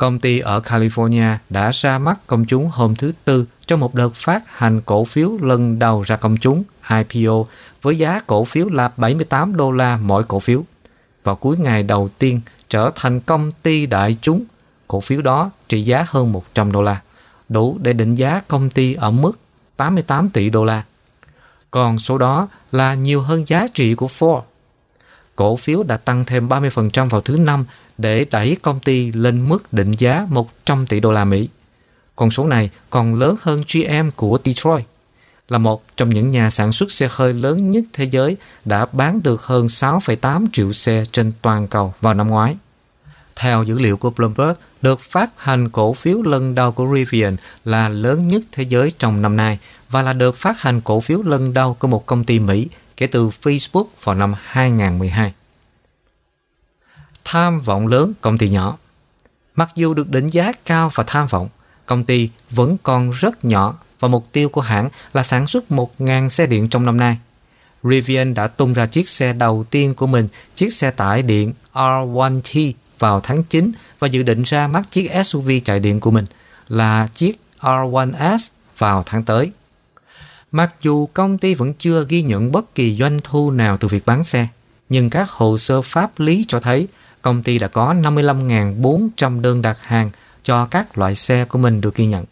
B: Công ty ở California đã ra mắt công chúng hôm thứ Tư trong một đợt phát hành cổ phiếu lần đầu ra công chúng IPO với giá cổ phiếu là 78 đô la mỗi cổ phiếu. Vào cuối ngày đầu tiên trở thành công ty đại chúng, cổ phiếu đó trị giá hơn 100 đô la, đủ để định giá công ty ở mức 88 tỷ đô la. Còn số đó là nhiều hơn giá trị của Ford. Cổ phiếu đã tăng thêm 30% vào thứ năm để đẩy công ty lên mức định giá 100 tỷ đô la Mỹ. Con số này còn lớn hơn GM của Detroit, là một trong những nhà sản xuất xe hơi lớn nhất thế giới đã bán được hơn 6,8 triệu xe trên toàn cầu vào năm ngoái. Theo dữ liệu của Bloomberg, được phát hành cổ phiếu lần đầu của Rivian là lớn nhất thế giới trong năm nay và là được phát hành cổ phiếu lần đầu của một công ty Mỹ kể từ Facebook vào năm 2012. Tham vọng lớn công ty nhỏ Mặc dù được định giá cao và tham vọng, công ty vẫn còn rất nhỏ và mục tiêu của hãng là sản xuất 1.000 xe điện trong năm nay. Rivian đã tung ra chiếc xe đầu tiên của mình, chiếc xe tải điện R1T vào tháng 9 và dự định ra mắt chiếc SUV chạy điện của mình là chiếc R1S vào tháng tới. Mặc dù công ty vẫn chưa ghi nhận bất kỳ doanh thu nào từ việc bán xe, nhưng các hồ sơ pháp lý cho thấy công ty đã có 55.400 đơn đặt hàng cho các loại xe của mình được ghi nhận.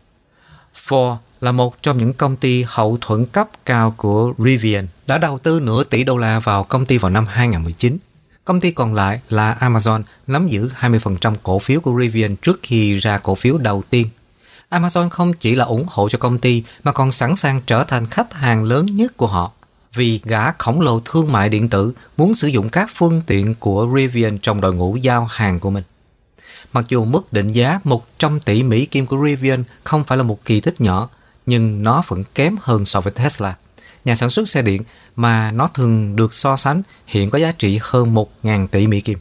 B: Ford là một trong những công ty hậu thuẫn cấp cao của Rivian, đã đầu tư nửa tỷ đô la vào công ty vào năm 2019. Công ty còn lại là Amazon nắm giữ 20% cổ phiếu của Rivian trước khi ra cổ phiếu đầu tiên. Amazon không chỉ là ủng hộ cho công ty mà còn sẵn sàng trở thành khách hàng lớn nhất của họ vì gã khổng lồ thương mại điện tử muốn sử dụng các phương tiện của Rivian trong đội ngũ giao hàng của mình. Mặc dù mức định giá 100 tỷ Mỹ kim của Rivian không phải là một kỳ tích nhỏ, nhưng nó vẫn kém hơn so với Tesla. Nhà sản xuất xe điện mà nó thường được so sánh hiện có giá trị hơn 1.000 tỷ Mỹ kim.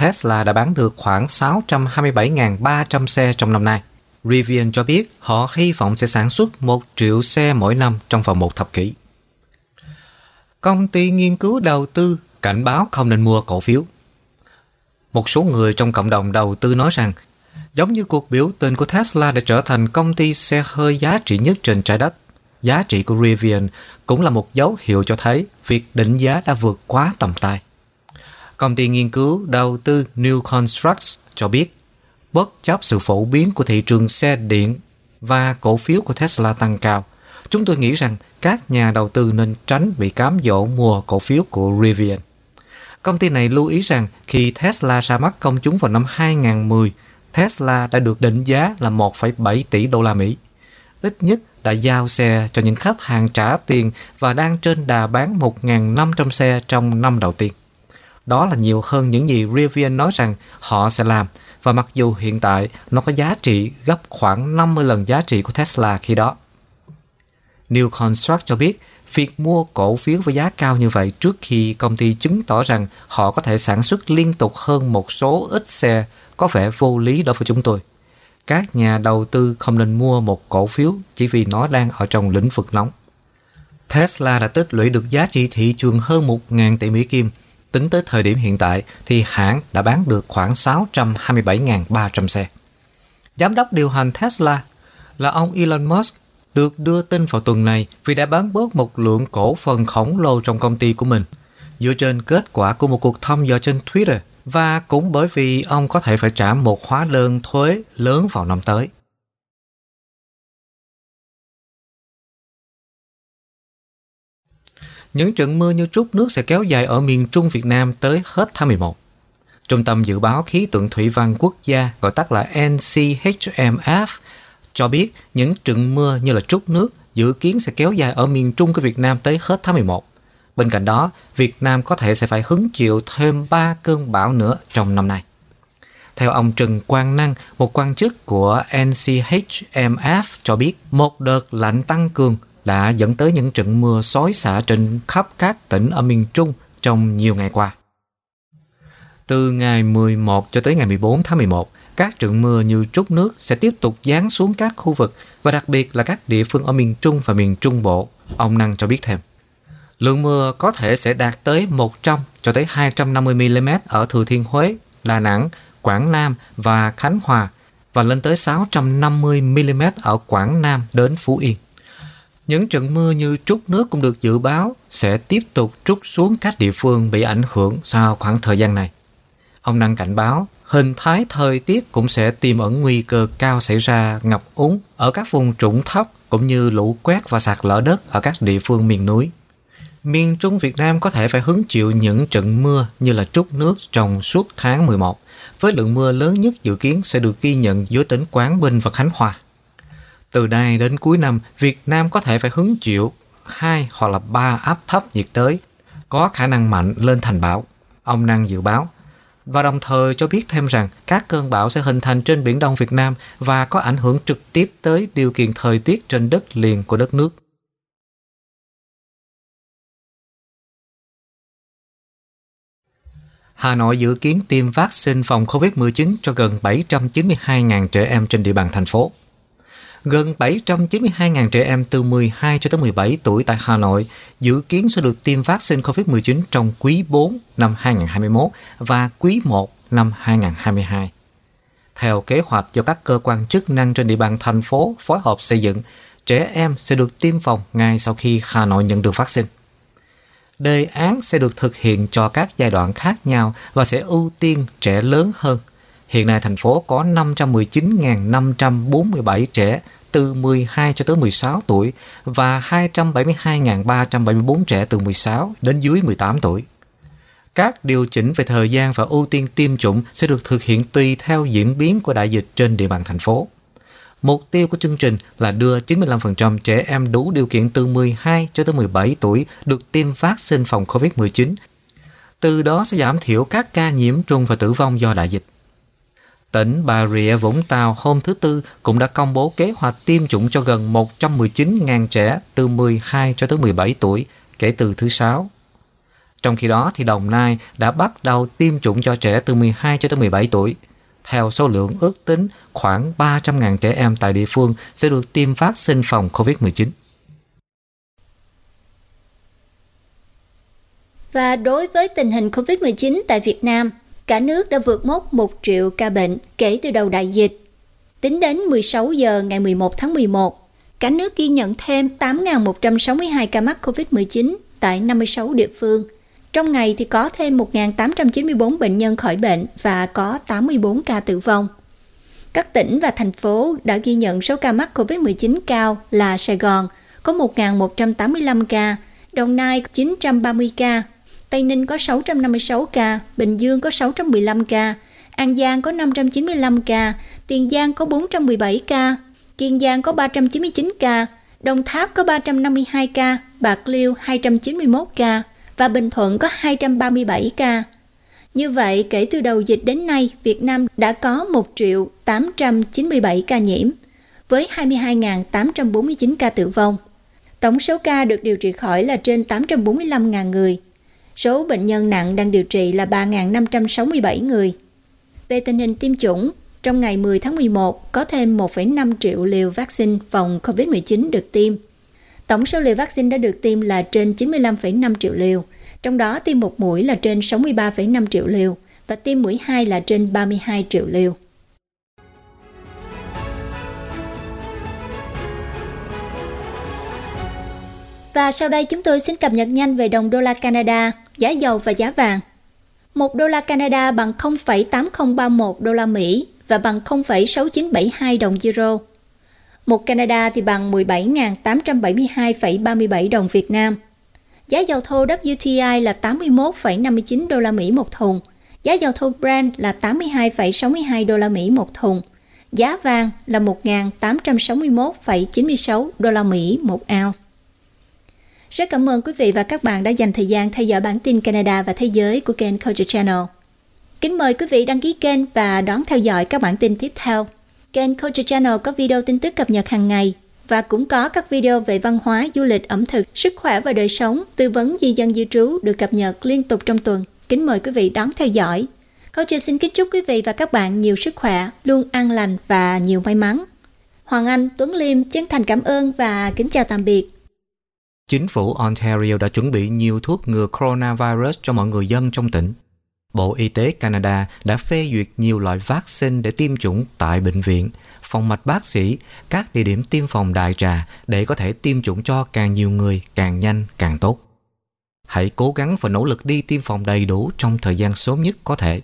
B: Tesla đã bán được khoảng 627.300 xe trong năm nay. Rivian cho biết họ hy vọng sẽ sản xuất 1 triệu xe mỗi năm trong vòng một thập kỷ. Công ty nghiên cứu đầu tư cảnh báo không nên mua cổ phiếu. Một số người trong cộng đồng đầu tư nói rằng giống như cuộc biểu tình của Tesla để trở thành công ty xe hơi giá trị nhất trên trái đất, giá trị của Rivian cũng là một dấu hiệu cho thấy việc định giá đã vượt quá tầm tay. Công ty nghiên cứu đầu tư New Constructs cho biết, bất chấp sự phổ biến của thị trường xe điện và cổ phiếu của Tesla tăng cao, chúng tôi nghĩ rằng các nhà đầu tư nên tránh bị cám dỗ mua cổ phiếu của Rivian. Công ty này lưu ý rằng khi Tesla ra mắt công chúng vào năm 2010, Tesla đã được định giá là 1,7 tỷ đô la Mỹ. Ít nhất đã giao xe cho những khách hàng trả tiền và đang trên đà bán 1.500 xe trong năm đầu tiên. Đó là nhiều hơn những gì Rivian nói rằng họ sẽ làm và mặc dù hiện tại nó có giá trị gấp khoảng 50 lần giá trị của Tesla khi đó. New Construct cho biết, việc mua cổ phiếu với giá cao như vậy trước khi công ty chứng tỏ rằng họ có thể sản xuất liên tục hơn một số ít xe có vẻ vô lý đối với chúng tôi. Các nhà đầu tư không nên mua một cổ phiếu chỉ vì nó đang ở trong lĩnh vực nóng. Tesla đã tích lũy được giá trị thị trường hơn 1.000 tỷ Mỹ Kim. Tính tới thời điểm hiện tại thì hãng đã bán được khoảng 627.300 xe. Giám đốc điều hành Tesla là ông Elon Musk được đưa tin vào tuần này vì đã bán bớt một lượng cổ phần khổng lồ trong công ty của mình dựa trên kết quả của một cuộc thăm dò trên Twitter và cũng bởi vì ông có thể phải trả một hóa đơn thuế lớn vào năm tới. Những trận mưa như trút nước sẽ kéo dài ở miền Trung Việt Nam tới hết tháng 11. Trung tâm Dự báo Khí tượng Thủy văn Quốc gia, gọi tắt là NCHMF, cho biết những trận mưa như là trút nước dự kiến sẽ kéo dài ở miền Trung của Việt Nam tới hết tháng 11. Bên cạnh đó, Việt Nam có thể sẽ phải hứng chịu thêm 3 cơn bão nữa trong năm nay. Theo ông Trần Quang Năng, một quan chức của NCHMF cho biết một đợt lạnh tăng cường đã dẫn tới những trận mưa xói xả trên khắp các tỉnh ở miền Trung trong nhiều ngày qua. Từ ngày 11 cho tới ngày 14 tháng 11, các trận mưa như trút nước sẽ tiếp tục giáng xuống các khu vực và đặc biệt là các địa phương ở miền Trung và miền Trung Bộ. Ông Năng cho biết thêm. Lượng mưa có thể sẽ đạt tới 100 cho tới 250 mm ở Thừa Thiên Huế, Đà Nẵng, Quảng Nam và Khánh Hòa và lên tới 650 mm ở Quảng Nam đến Phú Yên. Những trận mưa như trút nước cũng được dự báo sẽ tiếp tục trút xuống các địa phương bị ảnh hưởng sau khoảng thời gian này. Ông Năng cảnh báo hình thái thời tiết cũng sẽ tiềm ẩn nguy cơ cao xảy ra ngập úng ở các vùng trũng thấp cũng như lũ quét và sạt lở đất ở các địa phương miền núi. Miền Trung Việt Nam có thể phải hứng chịu những trận mưa như là trút nước trong suốt tháng 11, với lượng mưa lớn nhất dự kiến sẽ được ghi nhận giữa tỉnh Quảng Bình và Khánh Hòa. Từ nay đến cuối năm, Việt Nam có thể phải hứng chịu hai hoặc là ba áp thấp nhiệt đới có khả năng mạnh lên thành bão. Ông Năng dự báo và đồng thời cho biết thêm rằng các cơn bão sẽ hình thành trên Biển Đông Việt Nam và có ảnh hưởng trực tiếp tới điều kiện thời tiết trên đất liền của đất nước. Hà Nội dự kiến tiêm vaccine phòng COVID-19 cho gần 792.000 trẻ em trên địa bàn thành phố. Gần 792.000 trẻ em từ 12 cho tới 17 tuổi tại Hà Nội dự kiến sẽ được tiêm vaccine COVID-19 trong quý 4 năm 2021 và quý 1 năm 2022. Theo kế hoạch do các cơ quan chức năng trên địa bàn thành phố phối hợp xây dựng, trẻ em sẽ được tiêm phòng ngay sau khi Hà Nội nhận được vaccine. Đề án sẽ được thực hiện cho các giai đoạn khác nhau và sẽ ưu tiên trẻ lớn hơn. Hiện nay thành phố có 519.547 trẻ từ 12 cho tới 16 tuổi và 272.374 trẻ từ 16 đến dưới 18 tuổi. Các điều chỉnh về thời gian và ưu tiên tiêm chủng sẽ được thực hiện tùy theo diễn biến của đại dịch trên địa bàn thành phố. Mục tiêu của chương trình là đưa 95% trẻ em đủ điều kiện từ 12 cho tới 17 tuổi được tiêm vaccine phòng COVID-19. Từ đó sẽ giảm thiểu các ca nhiễm trùng và tử vong do đại dịch. Tỉnh Bà Rịa Vũng Tàu hôm thứ Tư cũng đã công bố kế hoạch tiêm chủng cho gần 119.000 trẻ từ 12 cho tới 17 tuổi kể từ thứ Sáu. Trong khi đó, thì Đồng Nai đã bắt đầu tiêm chủng cho trẻ từ 12 cho tới 17 tuổi. Theo số lượng ước tính, khoảng 300.000 trẻ em tại địa phương sẽ được tiêm vaccine phòng COVID-19.
A: Và đối với tình hình COVID-19 tại Việt Nam, cả nước đã vượt mốc 1 triệu ca bệnh kể từ đầu đại dịch. Tính đến 16 giờ ngày 11 tháng 11, cả nước ghi nhận thêm 8.162 ca mắc COVID-19 tại 56 địa phương. Trong ngày thì có thêm 1.894 bệnh nhân khỏi bệnh và có 84 ca tử vong. Các tỉnh và thành phố đã ghi nhận số ca mắc COVID-19 cao là Sài Gòn có 1.185 ca, Đồng Nai 930 ca, Tây Ninh có 656 ca, Bình Dương có 615 ca, An Giang có 595 ca, Tiền Giang có 417 ca, Kiên Giang có 399 ca, Đồng Tháp có 352 ca, Bạc Liêu 291 ca và Bình Thuận có 237 ca. Như vậy, kể từ đầu dịch đến nay, Việt Nam đã có 1 triệu 897 ca nhiễm, với 22.849 ca tử vong. Tổng số ca được điều trị khỏi là trên 845.000 người. Số bệnh nhân nặng đang điều trị là 3.567 người. Về tình hình tiêm chủng, trong ngày 10 tháng 11 có thêm 1,5 triệu liều vaccine phòng COVID-19 được tiêm. Tổng số liều vaccine đã được tiêm là trên 95,5 triệu liều, trong đó tiêm một mũi là trên 63,5 triệu liều và tiêm mũi 2 là trên 32 triệu liều. Và sau đây chúng tôi xin cập nhật nhanh về đồng đô la Canada, giá dầu và giá vàng. Một đô la Canada bằng 0,8031 đô la Mỹ và bằng 0,6972 đồng euro. Một Canada thì bằng 17.872,37 đồng Việt Nam. Giá dầu thô WTI là 81,59 đô la Mỹ một thùng. Giá dầu thô Brent là 82,62 đô la Mỹ một thùng. Giá vàng là 1.861,96 đô la Mỹ một ounce. Rất cảm ơn quý vị và các bạn đã dành thời gian theo dõi bản tin Canada và Thế giới của kênh Culture Channel. Kính mời quý vị đăng ký kênh và đón theo dõi các bản tin tiếp theo. Kênh Culture Channel có video tin tức cập nhật hàng ngày và cũng có các video về văn hóa, du lịch, ẩm thực, sức khỏe và đời sống, tư vấn di dân di trú được cập nhật liên tục trong tuần. Kính mời quý vị đón theo dõi. Culture xin kính chúc quý vị và các bạn nhiều sức khỏe, luôn an lành và nhiều may mắn. Hoàng Anh, Tuấn Liêm chân thành cảm ơn và kính chào tạm biệt.
B: Chính phủ Ontario đã chuẩn bị nhiều thuốc ngừa coronavirus cho mọi người dân trong tỉnh. Bộ Y tế Canada đã phê duyệt nhiều loại vaccine để tiêm chủng tại bệnh viện, phòng mạch bác sĩ, các địa điểm tiêm phòng đại trà để có thể tiêm chủng cho càng nhiều người càng nhanh càng tốt. Hãy cố gắng và nỗ lực đi tiêm phòng đầy đủ trong thời gian sớm nhất có thể.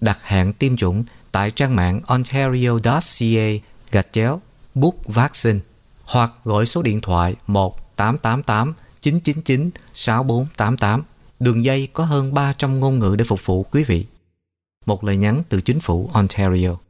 B: Đặt hẹn tiêm chủng tại trang mạng ontario.ca gạch chéo book vaccine hoặc gọi số điện thoại 1 888 999 6488 Đường dây có hơn 300 ngôn ngữ để phục vụ quý vị. Một lời nhắn từ chính phủ Ontario.